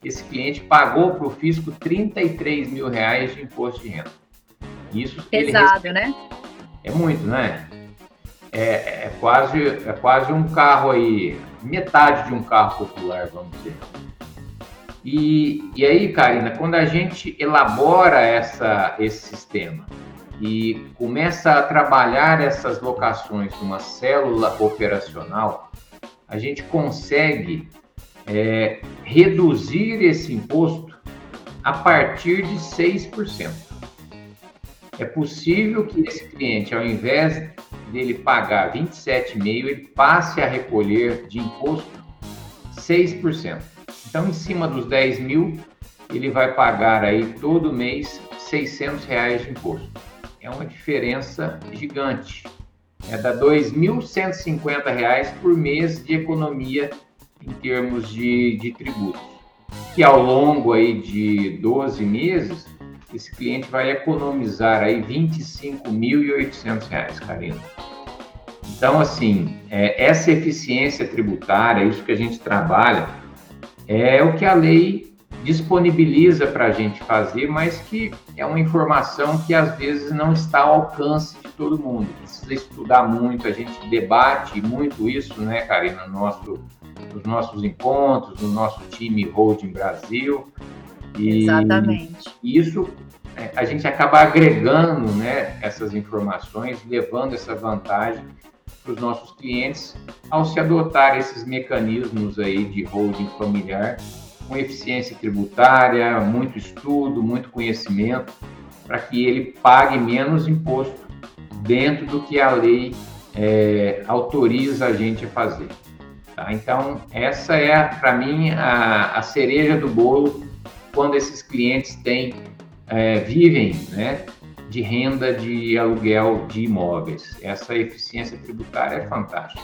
esse cliente pagou para o fisco 33 mil reais de imposto de renda.
Isso pesado, né?
É muito, né? É, é, quase, é quase um carro aí, metade de um carro popular, vamos dizer. E, e aí, Karina, quando a gente elabora essa, esse sistema e começa a trabalhar essas locações numa célula operacional, a gente consegue é, reduzir esse imposto a partir de 6%. É possível que esse cliente, ao invés dele pagar 27,5%, ele passe a recolher de imposto 6%. Então, em cima dos 10 mil, ele vai pagar aí todo mês 600 reais de imposto. É uma diferença gigante. É da 2.150 reais por mês de economia em termos de, de tributos. Que ao longo aí de 12 meses, esse cliente vai economizar aí R$ 25.800, Karina. Então, assim, é, essa eficiência tributária, isso que a gente trabalha, é o que a lei disponibiliza para a gente fazer, mas que é uma informação que às vezes não está ao alcance de todo mundo. Precisa estudar muito, a gente debate muito isso, né, Karina, no nosso nos nossos encontros, no nosso time Holding Brasil.
E Exatamente.
Isso é, a gente acaba agregando né, essas informações, levando essa vantagem para os nossos clientes ao se adotar esses mecanismos aí de holding familiar com eficiência tributária, muito estudo, muito conhecimento, para que ele pague menos imposto dentro do que a lei é, autoriza a gente a fazer. Tá? Então, essa é, para mim, a, a, cereja do bolo quando esses clientes têm, é, vivem né, de renda de aluguel de imóveis. Essa eficiência tributária é fantástica.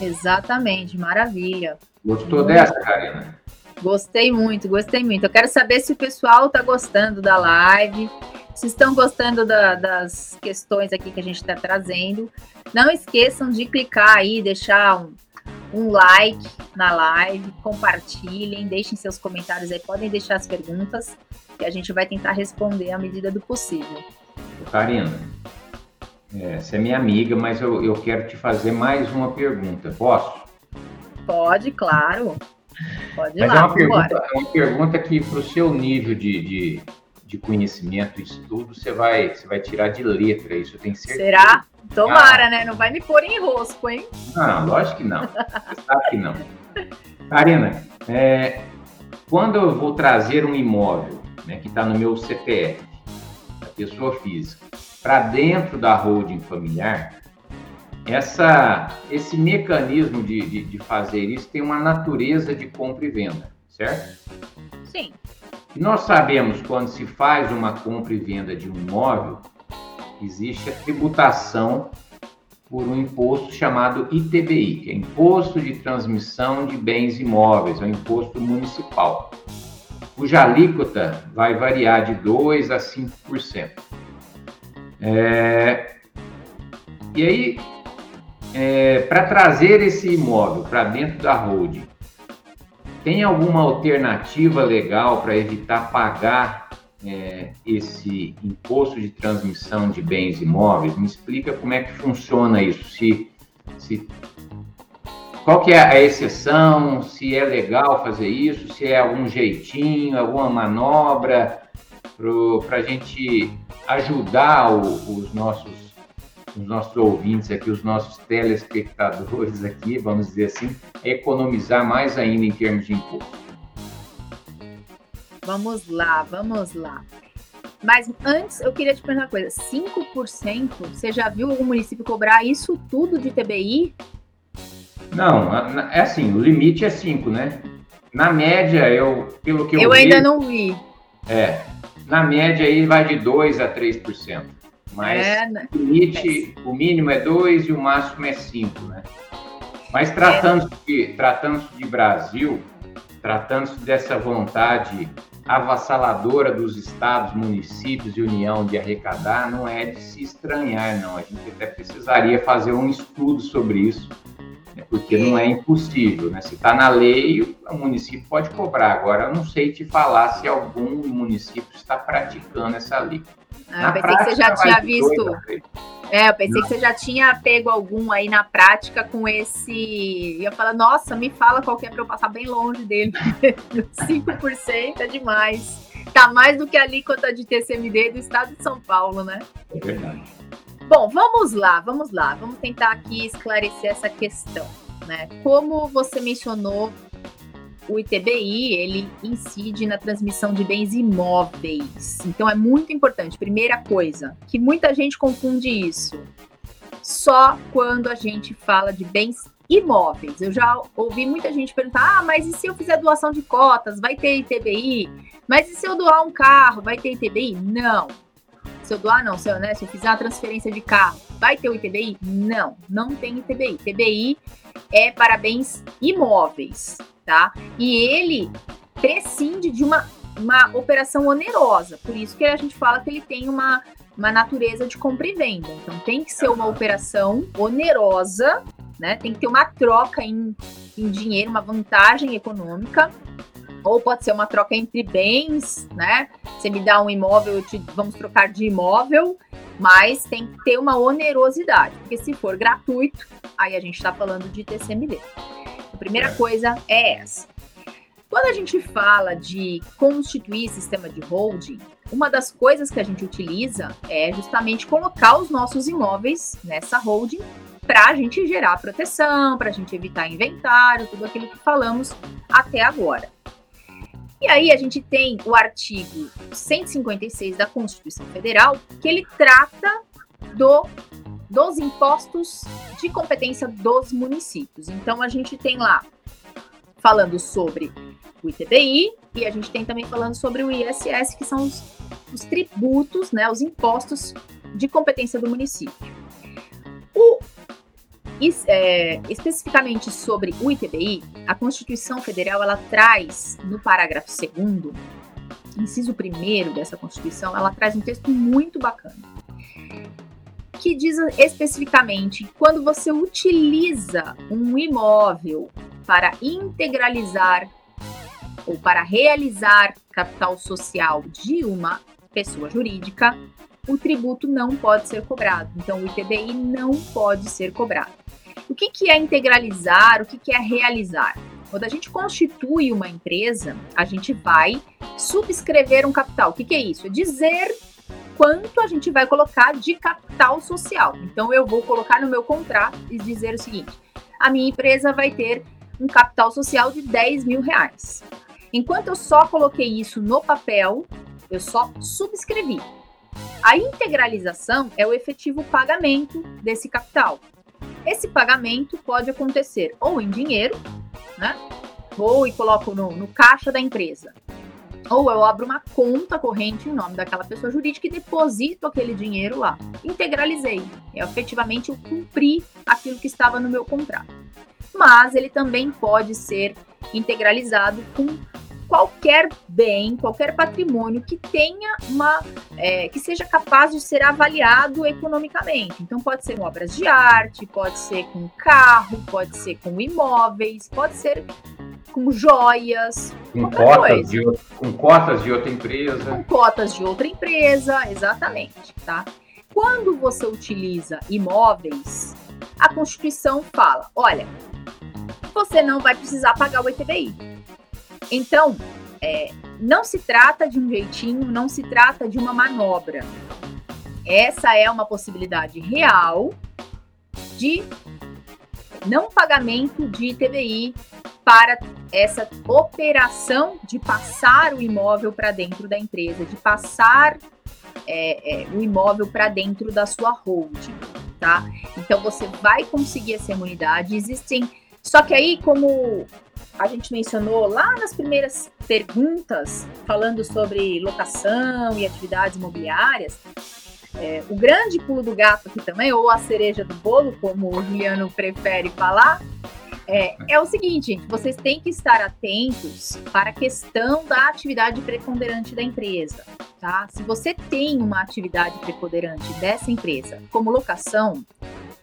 Exatamente, maravilha.
Gostou muito. dessa, Karina?
Gostei muito, gostei muito. Eu quero saber se o pessoal está gostando da live, Se estão gostando da, das questões aqui que a gente está trazendo, não esqueçam de clicar aí, deixar um, um like na live, compartilhem, deixem seus comentários aí, podem deixar as perguntas que a gente vai tentar responder à medida do possível.
Karina, é, você é minha amiga, mas eu, eu quero te fazer mais uma pergunta. Posso?
Pode, claro. Pode ir
mas
lá,
é uma pergunta, é uma pergunta que, para o seu nível de, de, de conhecimento e estudo, você vai, você vai tirar de letra, isso eu tenho certeza.
Será? Tomara, ah. né? Não vai me pôr em rosco, hein?
Não, lógico que não. Você sabe que não. Karina, é, quando eu vou trazer um imóvel né, que está no meu CPF, da pessoa física, para dentro da holding familiar, essa, esse mecanismo de, de, de, fazer isso tem uma natureza de compra e venda, certo?
Sim.
E nós sabemos quando se faz uma compra e venda de um imóvel, existe a tributação por um imposto chamado ITBI, que é Imposto de Transmissão de Bens Imóveis, é um imposto municipal, cuja alíquota vai variar de 2% a 5%. É... E aí, é, para trazer esse imóvel para dentro da holding, tem alguma alternativa legal para evitar pagar é, esse imposto de transmissão de bens imóveis? Me explica como é que funciona isso. Se, se qual que é a exceção? Se é legal fazer isso? Se é algum jeitinho, alguma manobra para a gente ajudar o, os nossos os nossos ouvintes aqui, os nossos telespectadores aqui, vamos dizer assim, economizar mais ainda em termos de imposto.
Vamos lá, vamos lá. Mas antes eu queria te perguntar uma coisa: 5%? Você já viu algum município cobrar isso tudo de TBI?
Não, é assim, o limite é 5, né? Na média, eu, pelo que eu,
eu vi. Eu ainda não vi.
É. Na média aí vai de 2 a 3%. Mas é, né? o limite, é. o mínimo é 2 e o máximo é 5, né? Mas tratando-se de, tratando de Brasil, tratando-se dessa vontade avassaladora dos estados, municípios e União de arrecadar, não é de se estranhar, não. A gente até precisaria fazer um estudo sobre isso, né? porque não é impossível. Né? Se está na lei, o município pode cobrar. Agora, eu não sei te falar se algum município está praticando essa lei.
Ah, eu pensei que você já tinha visto. É, eu pensei não. que você já tinha pego algum aí na prática com esse. Ia falar, nossa, me fala qual que é para eu passar bem longe dele. 5% é demais. Tá mais do que a alíquota de TCMD do estado de São Paulo, né?
É verdade.
Bom, vamos lá, vamos lá. Vamos tentar aqui esclarecer essa questão. Né? Como você mencionou, o ITBI ele incide na transmissão de bens imóveis. Então é muito importante. Primeira coisa, que muita gente confunde isso. Só quando a gente fala de bens imóveis. Eu já ouvi muita gente perguntar: ah, mas e se eu fizer doação de cotas, vai ter ITBI? Mas e se eu doar um carro, vai ter ITBI? Não. Se eu doar, não. Se eu, né, se eu fizer uma transferência de carro, vai ter o ITBI? Não, não tem ITBI. ITBI é para bens imóveis tá? E ele prescinde de uma, uma operação onerosa, por isso que a gente fala que ele tem uma, uma natureza de compra e venda. Então tem que ser uma operação onerosa, né? Tem que ter uma troca em, em dinheiro, uma vantagem econômica, ou pode ser uma troca entre bens, né? Você me dá um imóvel, te, vamos trocar de imóvel, mas tem que ter uma onerosidade, porque se for gratuito, aí a gente está falando de TCMD primeira é. coisa é essa. Quando a gente fala de constituir sistema de holding, uma das coisas que a gente utiliza é justamente colocar os nossos imóveis nessa holding para a gente gerar proteção, para a gente evitar inventário, tudo aquilo que falamos até agora. E aí a gente tem o artigo 156 da Constituição Federal, que ele trata do dos impostos de competência dos municípios. Então a gente tem lá falando sobre o ITBI e a gente tem também falando sobre o ISS, que são os, os tributos, né, os impostos de competência do município. O, é, especificamente sobre o ITBI, a Constituição Federal ela traz no parágrafo 2 inciso primeiro dessa Constituição, ela traz um texto muito bacana que diz especificamente quando você utiliza um imóvel para integralizar ou para realizar capital social de uma pessoa jurídica, o tributo não pode ser cobrado. Então, o ITBI não pode ser cobrado. O que, que é integralizar? O que, que é realizar? Quando a gente constitui uma empresa, a gente vai subscrever um capital. O que, que é isso? É dizer quanto a gente vai colocar de capital social. Então, eu vou colocar no meu contrato e dizer o seguinte: a minha empresa vai ter um capital social de 10 mil reais. Enquanto eu só coloquei isso no papel, eu só subscrevi. A integralização é o efetivo pagamento desse capital. Esse pagamento pode acontecer ou em dinheiro, né? Vou e coloco no, no caixa da empresa. Ou eu abro uma conta corrente em nome daquela pessoa jurídica e deposito aquele dinheiro lá. Integralizei. É, efetivamente eu cumpri aquilo que estava no meu contrato. Mas ele também pode ser integralizado com qualquer bem, qualquer patrimônio que tenha uma, é, que seja capaz de ser avaliado economicamente. Então pode ser com obras de arte, pode ser com carro, pode ser com imóveis, pode ser com joias,
com cotas, de, com cotas de outra empresa.
Com cotas de outra empresa, exatamente, tá? Quando você utiliza imóveis, a Constituição fala, olha, você não vai precisar pagar o ITBI então, é, não se trata de um jeitinho, não se trata de uma manobra. Essa é uma possibilidade real de não pagamento de ITBI para essa operação de passar o imóvel para dentro da empresa, de passar é, é, o imóvel para dentro da sua holding, tá? Então você vai conseguir essa imunidade. Existem, só que aí como a gente mencionou lá nas primeiras perguntas, falando sobre locação e atividades imobiliárias, é, o grande pulo do gato aqui também, ou a cereja do bolo, como o Juliano prefere falar, é, é, o seguinte, gente, vocês têm que estar atentos para a questão da atividade preponderante da empresa, tá? Se você tem uma atividade preponderante dessa empresa, como locação,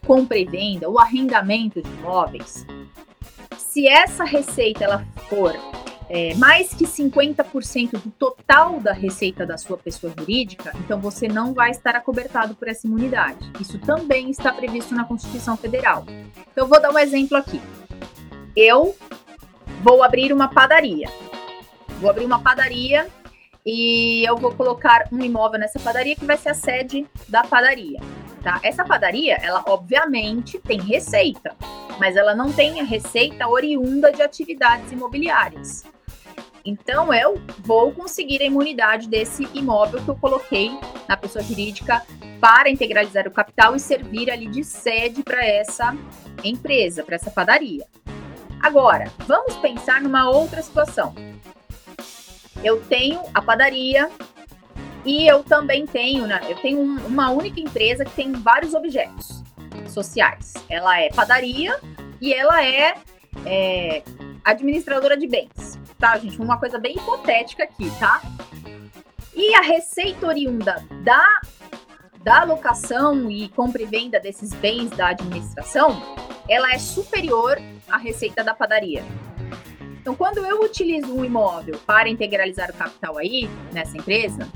compra e venda, ou arrendamento de imóveis, se essa receita ela for é, mais que 50% do total da receita da sua pessoa jurídica, então você não vai estar acobertado por essa imunidade. Isso também está previsto na Constituição Federal. Então, eu vou dar um exemplo aqui. Eu vou abrir uma padaria. Vou abrir uma padaria e eu vou colocar um imóvel nessa padaria que vai ser a sede da padaria. Tá? Essa padaria, ela obviamente tem receita mas ela não tem a receita oriunda de atividades imobiliárias. Então eu vou conseguir a imunidade desse imóvel que eu coloquei na pessoa jurídica para integralizar o capital e servir ali de sede para essa empresa, para essa padaria. Agora, vamos pensar numa outra situação. Eu tenho a padaria e eu também tenho, né, eu tenho uma única empresa que tem vários objetos sociais. Ela é padaria e ela é, é administradora de bens, tá, gente? Uma coisa bem hipotética aqui, tá? E a receita oriunda da, da alocação e compra e venda desses bens da administração, ela é superior à receita da padaria. Então, quando eu utilizo um imóvel para integralizar o capital aí, nessa empresa,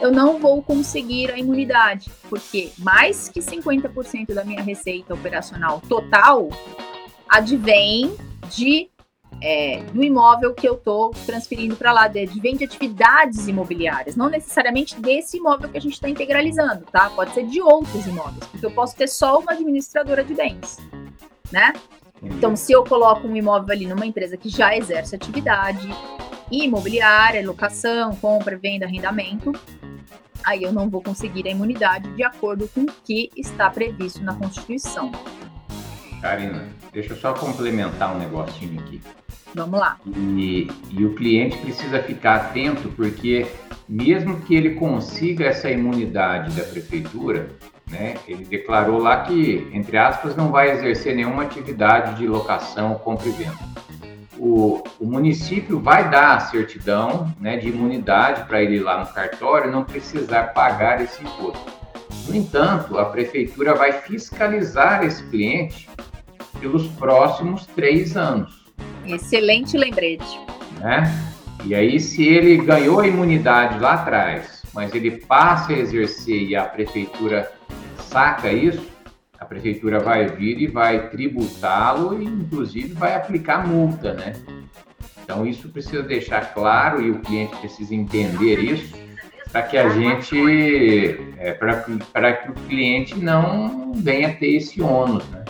eu não vou conseguir a imunidade, porque mais que 50% da minha receita operacional total advém de é, do imóvel que eu estou transferindo para lá, advém de atividades imobiliárias, não necessariamente desse imóvel que a gente está integralizando, tá? Pode ser de outros imóveis, porque eu posso ter só uma administradora de bens, né? Então, se eu coloco um imóvel ali numa empresa que já exerce atividade imobiliária, locação, compra, venda, arrendamento, aí eu não vou conseguir a imunidade de acordo com o que está previsto na Constituição.
Karina, deixa eu só complementar um negocinho aqui.
Vamos lá.
E, e o cliente precisa ficar atento, porque mesmo que ele consiga essa imunidade da prefeitura, né, ele declarou lá que, entre aspas, não vai exercer nenhuma atividade de locação, compra e venda. O, o município vai dar a certidão né, de imunidade para ele ir lá no cartório e não precisar pagar esse imposto. No entanto, a prefeitura vai fiscalizar esse cliente pelos próximos três anos.
Excelente lembrete.
Né? E aí, se ele ganhou a imunidade lá atrás, mas ele passa a exercer e a prefeitura saca isso, prefeitura vai vir e vai tributá-lo e, inclusive, vai aplicar multa, né? Então, isso precisa deixar claro e o cliente precisa entender isso para que a gente, é, para que o cliente não venha ter esse ônus, né?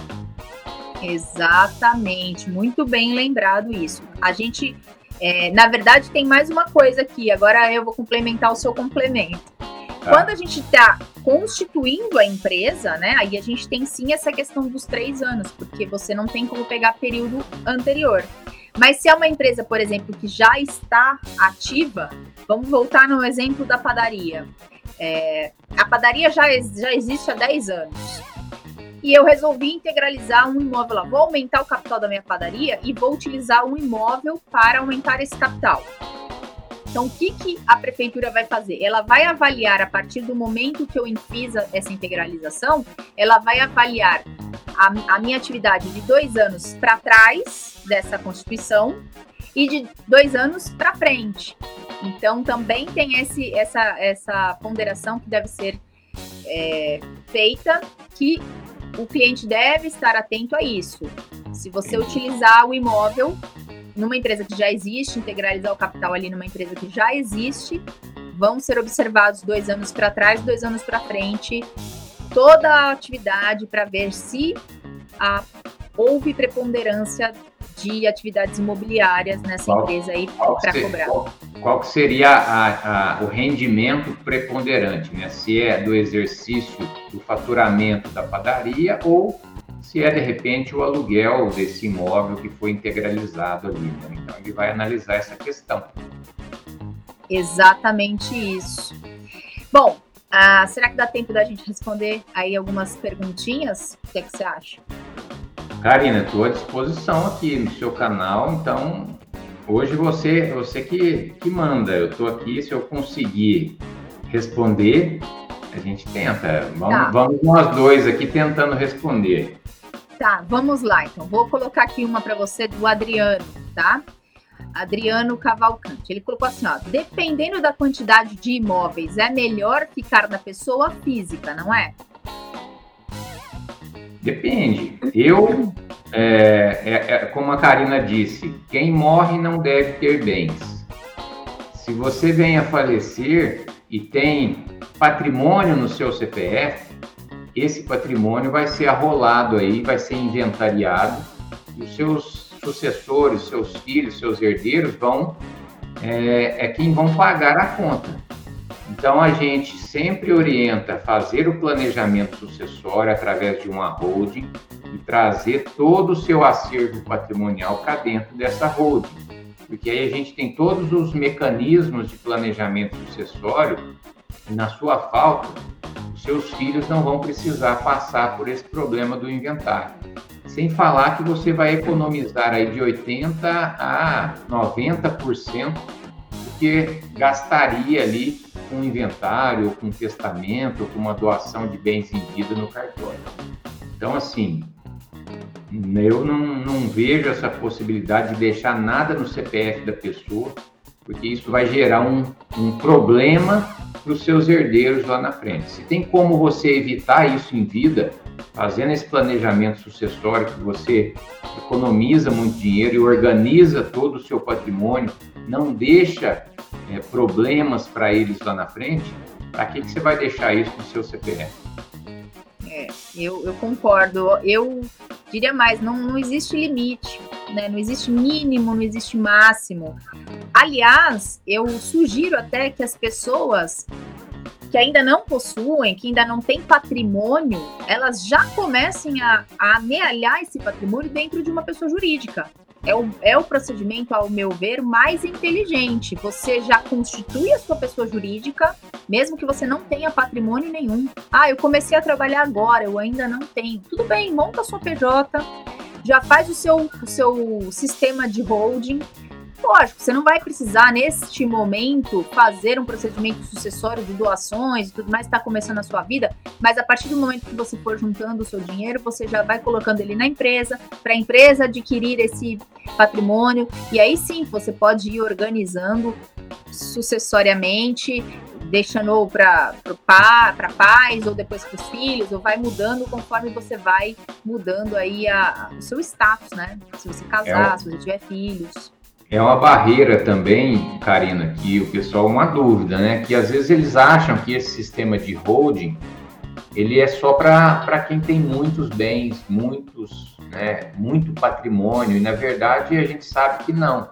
Exatamente, muito bem lembrado isso. A gente, é, na verdade, tem mais uma coisa aqui. Agora eu vou complementar o seu complemento. Tá. Quando a gente está constituindo a empresa, né? Aí a gente tem sim essa questão dos três anos, porque você não tem como pegar período anterior. Mas se é uma empresa, por exemplo, que já está ativa, vamos voltar no exemplo da padaria. É, a padaria já, já existe há 10 anos. E eu resolvi integralizar um imóvel lá. Vou aumentar o capital da minha padaria e vou utilizar um imóvel para aumentar esse capital. Então, o que, que a prefeitura vai fazer? Ela vai avaliar, a partir do momento que eu fiz essa integralização, ela vai avaliar a, a minha atividade de dois anos para trás dessa Constituição e de dois anos para frente. Então, também tem esse, essa, essa ponderação que deve ser é, feita, que o cliente deve estar atento a isso. Se você utilizar o imóvel numa empresa que já existe, integralizar o capital ali numa empresa que já existe, vão ser observados dois anos para trás, dois anos para frente, toda a atividade para ver se a, houve preponderância de atividades imobiliárias nessa qual, empresa aí para cobrar.
Qual, qual seria a, a, o rendimento preponderante, né? Se é do exercício do faturamento da padaria ou se é de repente o aluguel desse imóvel que foi integralizado ali. Né? Então ele vai analisar essa questão.
Exatamente isso. Bom, ah, será que dá tempo da gente responder aí algumas perguntinhas? O que, é que você acha?
Karina, estou à disposição aqui no seu canal, então hoje você, você que, que manda. Eu estou aqui, se eu conseguir responder, a gente tenta. Vamos, tá. vamos nós dois aqui tentando responder.
Tá, vamos lá então. Vou colocar aqui uma para você do Adriano, tá? Adriano Cavalcante. Ele colocou assim, ó, dependendo da quantidade de imóveis, é melhor ficar na pessoa física, não é?
Depende. Eu, é, é, é, como a Karina disse, quem morre não deve ter bens. Se você vem a falecer e tem patrimônio no seu CPF, esse patrimônio vai ser arrolado aí, vai ser inventariado, e os seus sucessores, seus filhos, seus herdeiros vão é, é quem vão pagar a conta. Então a gente sempre orienta fazer o planejamento sucessório através de uma holding e trazer todo o seu acervo patrimonial para dentro dessa holding, porque aí a gente tem todos os mecanismos de planejamento sucessório na sua falta seus filhos não vão precisar passar por esse problema do inventário. Sem falar que você vai economizar aí de 80% a 90% do que gastaria ali com inventário, com testamento, com uma doação de bens em vida no cartório. Então, assim, eu não, não vejo essa possibilidade de deixar nada no CPF da pessoa, porque isso vai gerar um, um problema para os seus herdeiros lá na frente. Se tem como você evitar isso em vida, fazendo esse planejamento sucessório que você economiza muito dinheiro e organiza todo o seu patrimônio, não deixa é, problemas para eles lá na frente, para que, que você vai deixar isso no seu CPF?
É, eu, eu concordo. Eu diria mais, não, não existe limite, né? Não existe mínimo, não existe máximo. Aliás, eu sugiro até que as pessoas que ainda não possuem, que ainda não têm patrimônio, elas já comecem a, a amealhar esse patrimônio dentro de uma pessoa jurídica. É o, é o procedimento, ao meu ver, mais inteligente. Você já constitui a sua pessoa jurídica, mesmo que você não tenha patrimônio nenhum. Ah, eu comecei a trabalhar agora, eu ainda não tenho. Tudo bem, monta a sua PJ, já faz o seu, o seu sistema de holding. Lógico, você não vai precisar, neste momento, fazer um procedimento sucessório de doações e tudo mais, está começando a sua vida, mas a partir do momento que você for juntando o seu dinheiro, você já vai colocando ele na empresa, para a empresa adquirir esse patrimônio, e aí sim você pode ir organizando sucessoriamente deixando para pá, pais ou depois para os filhos, ou vai mudando conforme você vai mudando aí a, o seu status, né? Se você casar, é se você tiver filhos.
É uma barreira também, Karina, que o pessoal uma dúvida, né? Que às vezes eles acham que esse sistema de holding ele é só para quem tem muitos bens, muitos, né, muito patrimônio, e na verdade a gente sabe que não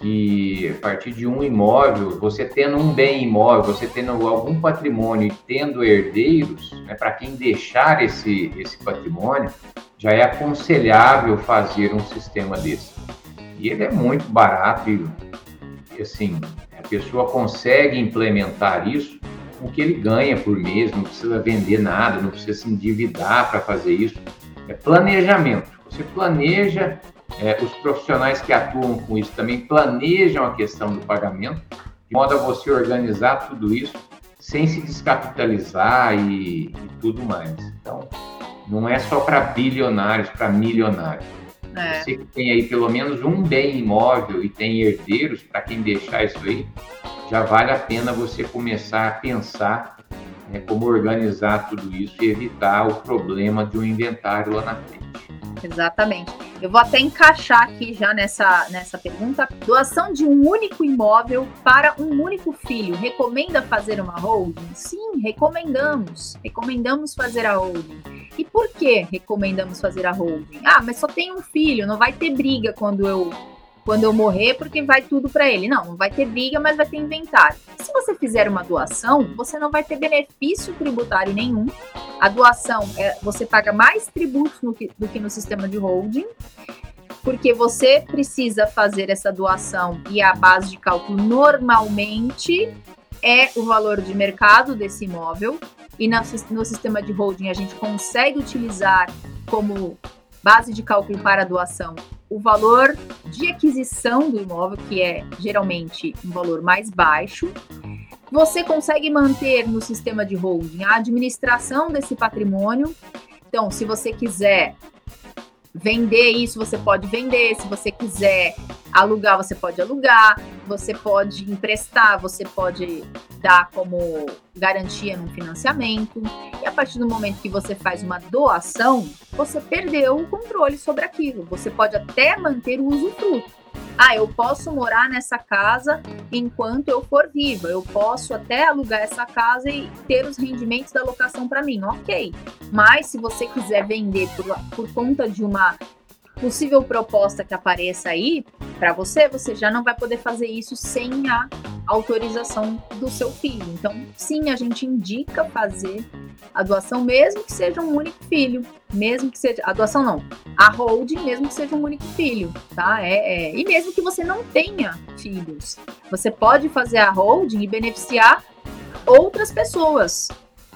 que a partir de um imóvel, você tendo um bem imóvel, você tendo algum patrimônio e tendo herdeiros, né, para quem deixar esse, esse patrimônio, já é aconselhável fazer um sistema desse. E ele é muito barato e, assim, a pessoa consegue implementar isso com o que ele ganha por mês, não precisa vender nada, não precisa se endividar para fazer isso. É planejamento. Você planeja é, os profissionais que atuam com isso também planejam a questão do pagamento, de modo a você organizar tudo isso sem se descapitalizar e, e tudo mais. Então, não é só para bilionários, para milionários. É. Você que tem aí pelo menos um bem imóvel e tem herdeiros, para quem deixar isso aí, já vale a pena você começar a pensar né, como organizar tudo isso e evitar o problema de um inventário lá na frente.
Exatamente. Eu vou até encaixar aqui já nessa, nessa pergunta. Doação de um único imóvel para um único filho. Recomenda fazer uma holding? Sim, recomendamos. Recomendamos fazer a holding. E por que recomendamos fazer a holding? Ah, mas só tem um filho, não vai ter briga quando eu quando eu morrer, porque vai tudo para ele. Não, não vai ter briga, mas vai ter inventário. Se você fizer uma doação, você não vai ter benefício tributário nenhum. A doação, é, você paga mais tributos do que no sistema de holding, porque você precisa fazer essa doação e a base de cálculo normalmente é o valor de mercado desse imóvel. E no sistema de holding a gente consegue utilizar como base de cálculo para a doação o valor de aquisição do imóvel, que é geralmente um valor mais baixo. Você consegue manter no sistema de holding a administração desse patrimônio. Então, se você quiser vender isso, você pode vender. Se você quiser alugar, você pode alugar. Você pode emprestar, você pode dar como garantia num financiamento. E a partir do momento que você faz uma doação, você perdeu o controle sobre aquilo. Você pode até manter o usufruto. Ah, eu posso morar nessa casa enquanto eu for viva. Eu posso até alugar essa casa e ter os rendimentos da locação para mim. Ok. Mas se você quiser vender por, por conta de uma possível proposta que apareça aí para você, você já não vai poder fazer isso sem a autorização do seu filho. Então, sim, a gente indica fazer a doação, mesmo que seja um único filho, mesmo que seja a doação não, a holding, mesmo que seja um único filho, tá? É, é, e mesmo que você não tenha filhos, você pode fazer a holding e beneficiar outras pessoas,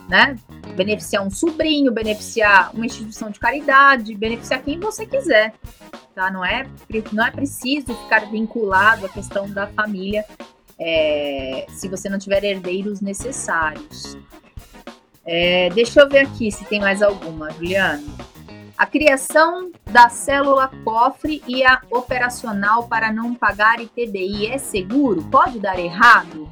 né? Beneficiar um sobrinho, beneficiar uma instituição de caridade, beneficiar quem você quiser, tá? Não é, não é preciso ficar vinculado à questão da família é, se você não tiver herdeiros necessários. É, deixa eu ver aqui se tem mais alguma, Juliano. A criação da célula cofre e a operacional para não pagar ITBI é seguro? Pode dar errado?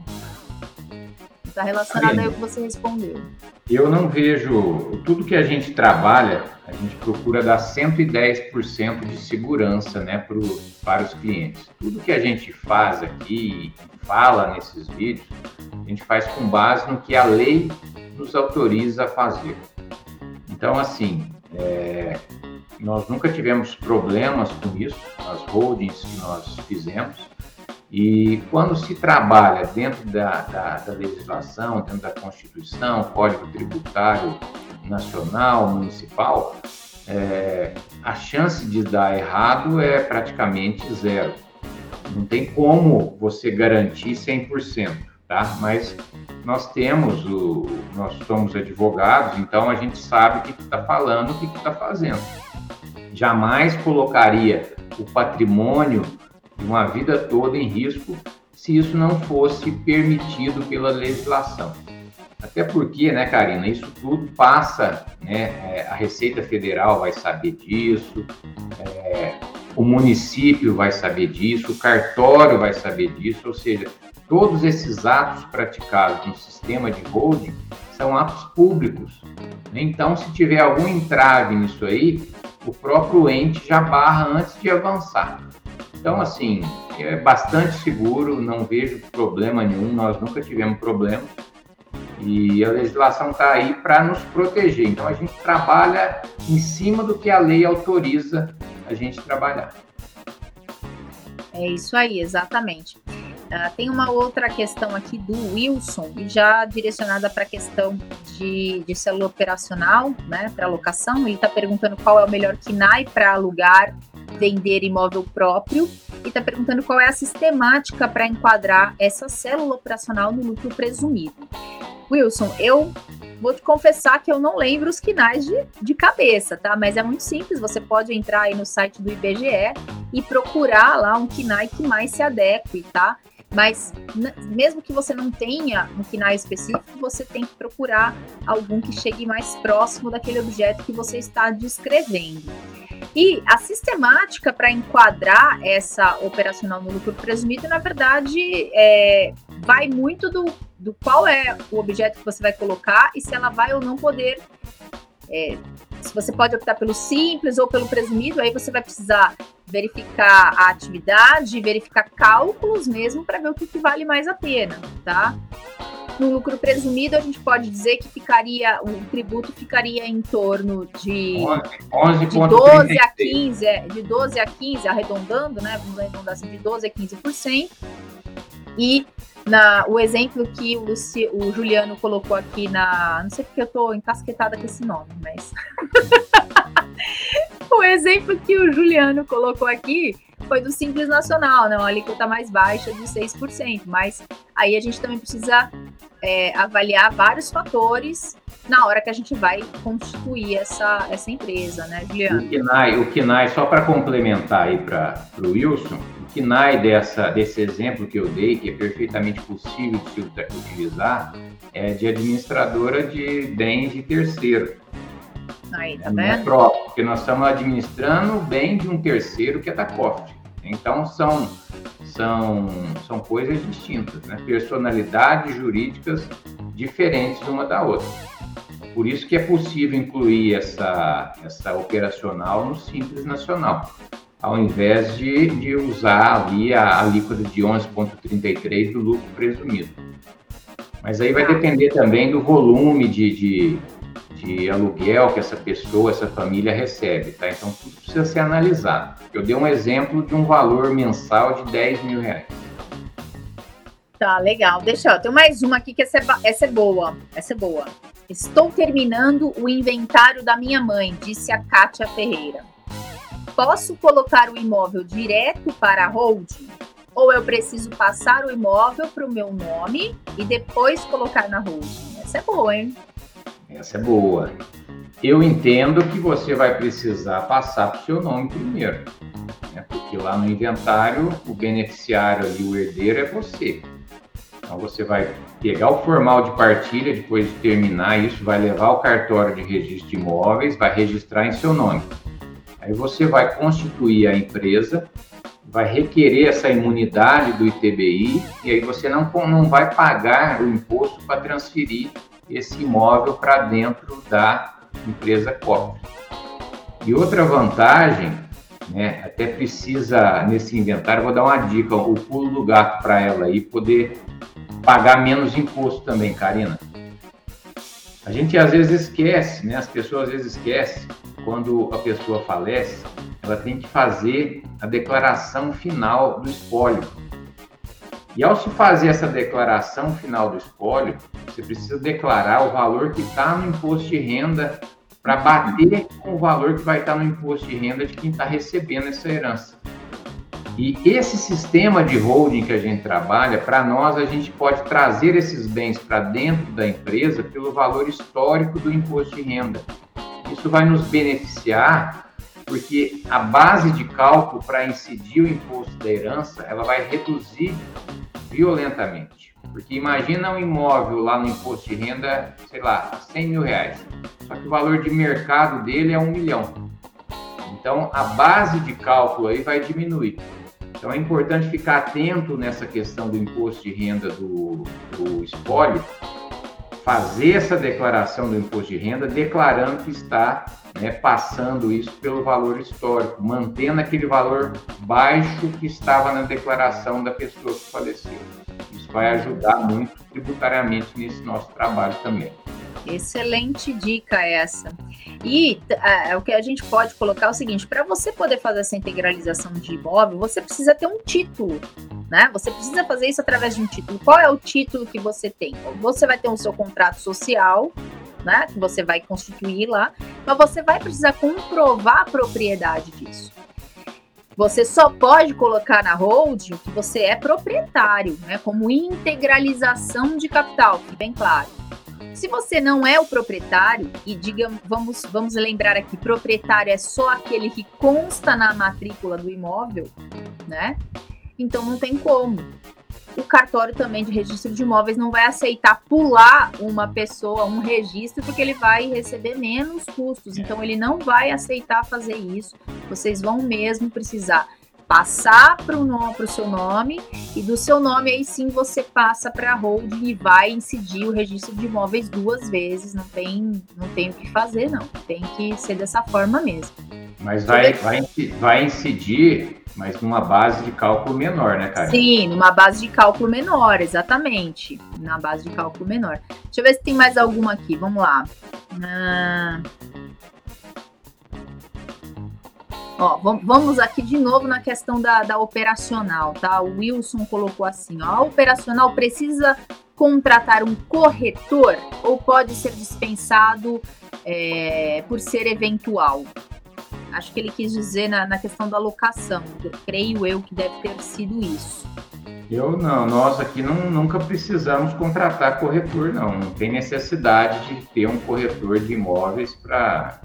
Está relacionado aí ao que você respondeu.
Eu não vejo. Tudo que a gente trabalha, a gente procura dar 110% de segurança né, pro, para os clientes. Tudo que a gente faz aqui fala nesses vídeos, a gente faz com base no que a lei nos autoriza a fazer. Então, assim, é, nós nunca tivemos problemas com isso, nas holdings que nós fizemos. E quando se trabalha dentro da, da, da legislação, dentro da Constituição, Código Tributário Nacional, Municipal, é, a chance de dar errado é praticamente zero. Não tem como você garantir 100%, tá? Mas nós temos o, nós somos advogados, então a gente sabe o que está falando, o que está fazendo jamais colocaria o patrimônio uma vida toda em risco se isso não fosse permitido pela legislação. Até porque, né, Karina, isso tudo passa, né, é, a Receita Federal vai saber disso, é, o município vai saber disso, o cartório vai saber disso, ou seja, todos esses atos praticados no sistema de holding são atos públicos. Então, se tiver algum entrave nisso aí, o próprio ente já barra antes de avançar. Então, assim, é bastante seguro, não vejo problema nenhum, nós nunca tivemos problema. E a legislação está aí para nos proteger. Então, a gente trabalha em cima do que a lei autoriza a gente trabalhar.
É isso aí, exatamente. Uh, tem uma outra questão aqui do Wilson, já direcionada para a questão de, de célula operacional, né, para locação. Ele está perguntando qual é o melhor KINAI para alugar, vender imóvel próprio, e está perguntando qual é a sistemática para enquadrar essa célula operacional no lucro presumido. Wilson, eu vou te confessar que eu não lembro os quinais de, de cabeça, tá? Mas é muito simples, você pode entrar aí no site do IBGE e procurar lá um KINAI que mais se adeque, tá? Mas mesmo que você não tenha um KINAI específico, você tem que procurar algum que chegue mais próximo daquele objeto que você está descrevendo. E a sistemática para enquadrar essa operacional no lucro presumido, na verdade, é, vai muito do, do qual é o objeto que você vai colocar e se ela vai ou não poder. É, se você pode optar pelo simples ou pelo presumido, aí você vai precisar verificar a atividade, verificar cálculos mesmo para ver o que, que vale mais a pena, tá? No lucro presumido, a gente pode dizer que ficaria, o tributo ficaria em torno de, 11, 11 de 12 a 15, é, de 12 a 15, arredondando, né? Vamos arredondar assim, de 12 a 15%. E na, o exemplo que o, Luci, o Juliano colocou aqui na. Não sei porque eu tô encasquetada com esse nome, mas. o exemplo que o Juliano colocou aqui foi do Simples Nacional, né? Uma alíquota mais baixa de 6%. Mas aí a gente também precisa é, avaliar vários fatores na hora que a gente vai constituir essa, essa empresa, né, Juliano?
O KINAI, o KINAI só para complementar aí para o Wilson, o KINAI dessa, desse exemplo que eu dei, que é perfeitamente possível de se utilizar, é de administradora de bens de terceiro.
Aí, tá vendo? É
próprio, porque nós estamos administrando o bem de um terceiro que é da COFRE. Então, são, são, são coisas distintas, né? personalidades jurídicas diferentes uma da outra. Por isso que é possível incluir essa, essa operacional no Simples Nacional, ao invés de, de usar ali a alíquota de 11,33 do lucro presumido. Mas aí vai depender também do volume de, de, de aluguel que essa pessoa, essa família recebe, tá? Então tudo precisa ser analisado. Eu dei um exemplo de um valor mensal de 10 mil reais.
Tá, legal. Deixa eu. Tem mais uma aqui que essa é, essa é boa. Essa é boa. Estou terminando o inventário da minha mãe, disse a Kátia Ferreira. Posso colocar o imóvel direto para a holding? Ou eu preciso passar o imóvel para o meu nome e depois colocar na holding? Essa é boa, hein?
Essa é boa. Eu entendo que você vai precisar passar para o seu nome primeiro, né? porque lá no inventário o beneficiário ali, o herdeiro é você. Então você vai pegar o formal de partilha depois de terminar isso, vai levar o cartório de registro de imóveis, vai registrar em seu nome. Aí você vai constituir a empresa, vai requerer essa imunidade do ITBI e aí você não, não vai pagar o imposto para transferir esse imóvel para dentro da empresa COP. E outra vantagem, né, até precisa nesse inventário, vou dar uma dica, o pulo do gato para ela aí poder pagar menos imposto também, Karina. A gente às vezes esquece, né? As pessoas às vezes esquecem quando a pessoa falece, ela tem que fazer a declaração final do espólio. E ao se fazer essa declaração final do espólio, você precisa declarar o valor que está no imposto de renda para bater com o valor que vai estar tá no imposto de renda de quem está recebendo essa herança. E esse sistema de holding que a gente trabalha, para nós, a gente pode trazer esses bens para dentro da empresa pelo valor histórico do imposto de renda. Isso vai nos beneficiar porque a base de cálculo para incidir o imposto da herança, ela vai reduzir violentamente. Porque imagina um imóvel lá no imposto de renda, sei lá, 100 mil reais. Só que o valor de mercado dele é um milhão. Então, a base de cálculo aí vai diminuir. Então, é importante ficar atento nessa questão do imposto de renda do, do espólio, fazer essa declaração do imposto de renda, declarando que está né, passando isso pelo valor histórico, mantendo aquele valor baixo que estava na declaração da pessoa que faleceu. Isso vai ajudar muito tributariamente nesse nosso trabalho também.
Excelente dica essa. E o que a gente pode colocar é o seguinte: para você poder fazer essa integralização de imóvel, você precisa ter um título, né? Você precisa fazer isso através de um título. Qual é o título que você tem? Você vai ter o seu contrato social, né? Que você vai constituir lá, mas você vai precisar comprovar a propriedade disso. Você só pode colocar na holding que você é proprietário, né? Como integralização de capital, que bem claro. Se você não é o proprietário, e digamos, vamos, vamos lembrar aqui, proprietário é só aquele que consta na matrícula do imóvel, né? Então não tem como. O cartório também de registro de imóveis não vai aceitar pular uma pessoa, um registro, porque ele vai receber menos custos. Então ele não vai aceitar fazer isso. Vocês vão mesmo precisar passar para o seu nome e do seu nome aí sim você passa para a holding e vai incidir o registro de imóveis duas vezes. Não tem, não tem o que fazer, não. Tem que ser dessa forma mesmo.
Mas vai, vai, vai incidir, mas numa base de cálculo menor, né, cara?
Sim, numa base de cálculo menor, exatamente. Na base de cálculo menor. Deixa eu ver se tem mais alguma aqui. Vamos lá. Ah... Ó, vamos aqui de novo na questão da, da operacional, tá? O Wilson colocou assim: ó, a operacional precisa contratar um corretor ou pode ser dispensado é, por ser eventual? Acho que ele quis dizer na, na questão da locação. creio eu que deve ter sido isso.
Eu não, nós aqui não, nunca precisamos contratar corretor, não. Não tem necessidade de ter um corretor de imóveis para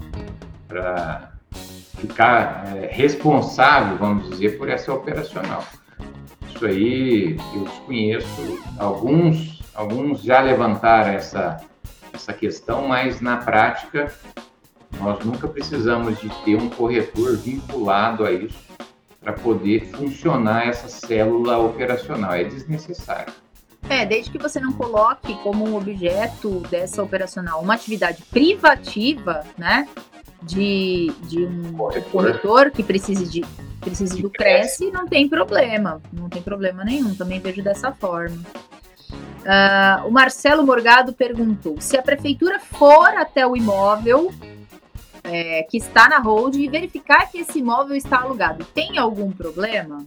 ficar é, responsável, vamos dizer, por essa operacional. Isso aí eu desconheço. Alguns, alguns já levantaram essa, essa questão, mas na prática nós nunca precisamos de ter um corretor vinculado a isso para poder funcionar essa célula operacional. É desnecessário.
É, desde que você não coloque como um objeto dessa operacional uma atividade privativa, né? De, de um corretor. corretor que precise de precise do Cresce, não tem problema, não tem problema nenhum, também vejo dessa forma. Uh, o Marcelo Morgado perguntou: se a prefeitura for até o imóvel é, que está na hold e verificar que esse imóvel está alugado, tem algum problema?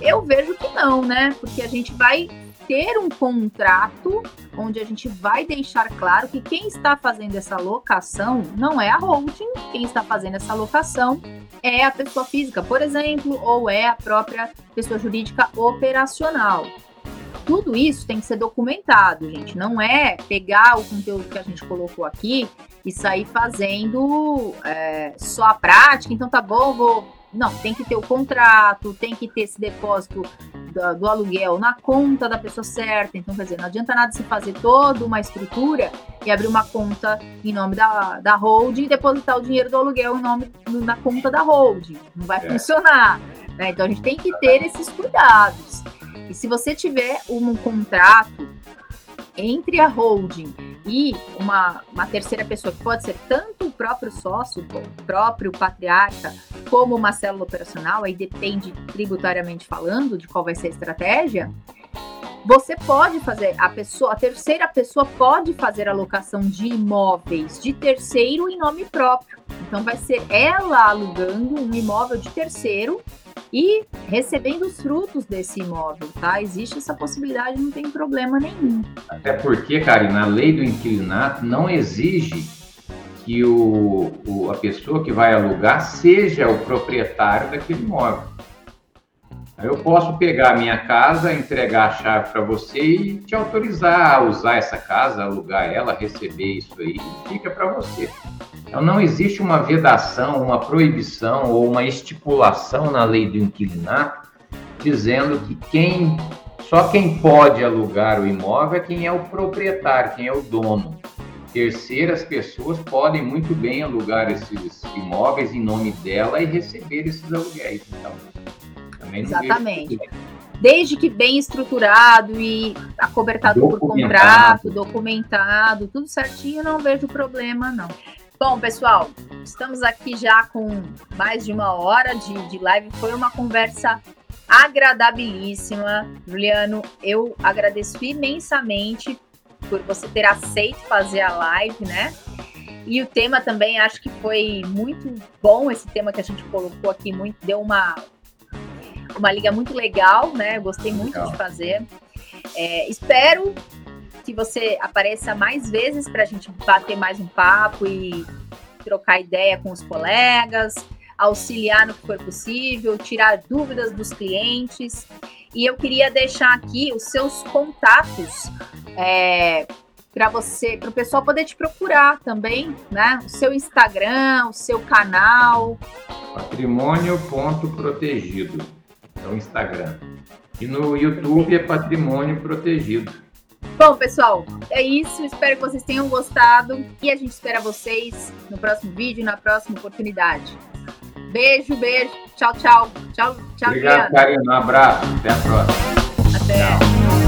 Eu vejo que não, né? Porque a gente vai ter um contrato onde a gente vai deixar claro que quem está fazendo essa locação não é a holding, quem está fazendo essa locação é a pessoa física, por exemplo, ou é a própria pessoa jurídica operacional. Tudo isso tem que ser documentado, gente. Não é pegar o conteúdo que a gente colocou aqui e sair fazendo é, só a prática. Então tá bom, vou não, tem que ter o contrato, tem que ter esse depósito do, do, aluguel na conta da pessoa certa. Então, quer dizer, não adianta nada se fazer toda uma estrutura e abrir uma conta em nome da, da holding e depositar o dinheiro do aluguel em nome na conta da holding. Não vai é. funcionar. Né? Então, a gente tem que ter esses cuidados. E se você tiver um contrato entre a holding e uma, uma terceira pessoa, que pode ser tanto o próprio sócio, o próprio patriarca, como uma célula operacional, aí depende tributariamente falando de qual vai ser a estratégia, você pode fazer, a pessoa, a terceira pessoa pode fazer alocação de imóveis de terceiro em nome próprio. Então vai ser ela alugando um imóvel de terceiro e recebendo os frutos desse imóvel, tá? Existe essa possibilidade, não tem problema nenhum.
Até porque, Karen, na lei do inquilinato não exige que o, o, a pessoa que vai alugar seja o proprietário daquele imóvel. Eu posso pegar a minha casa, entregar a chave para você e te autorizar a usar essa casa, alugar ela, receber isso aí, fica para você. Então, não existe uma vedação, uma proibição ou uma estipulação na lei do inquilinato dizendo que quem só quem pode alugar o imóvel é quem é o proprietário, quem é o dono. Terceiras pessoas podem muito bem alugar esses imóveis em nome dela e receber esses aluguéis. Então,
Exatamente. Desde que bem estruturado e acobertado por contrato, documentado, tudo certinho, não vejo problema, não. Bom, pessoal, estamos aqui já com mais de uma hora de, de live. Foi uma conversa agradabilíssima. Juliano, eu agradeço imensamente por você ter aceito fazer a live, né? E o tema também acho que foi muito bom esse tema que a gente colocou aqui, muito deu uma uma liga muito legal, né? Eu gostei muito legal. de fazer. É, espero que você apareça mais vezes para a gente bater mais um papo e trocar ideia com os colegas, auxiliar no que for possível, tirar dúvidas dos clientes. E eu queria deixar aqui os seus contatos é, para você, para o pessoal poder te procurar também, né? O seu Instagram, o seu canal.
Patrimônio.protegido é o Instagram. E no YouTube é Patrimônio Protegido.
Bom, pessoal, é isso. Espero que vocês tenham gostado e a gente espera vocês no próximo vídeo, na próxima oportunidade. Beijo, beijo. Tchau, tchau. Tchau, tchau,
Obrigado, Karina. Um abraço. Até a próxima.
Até. Tchau.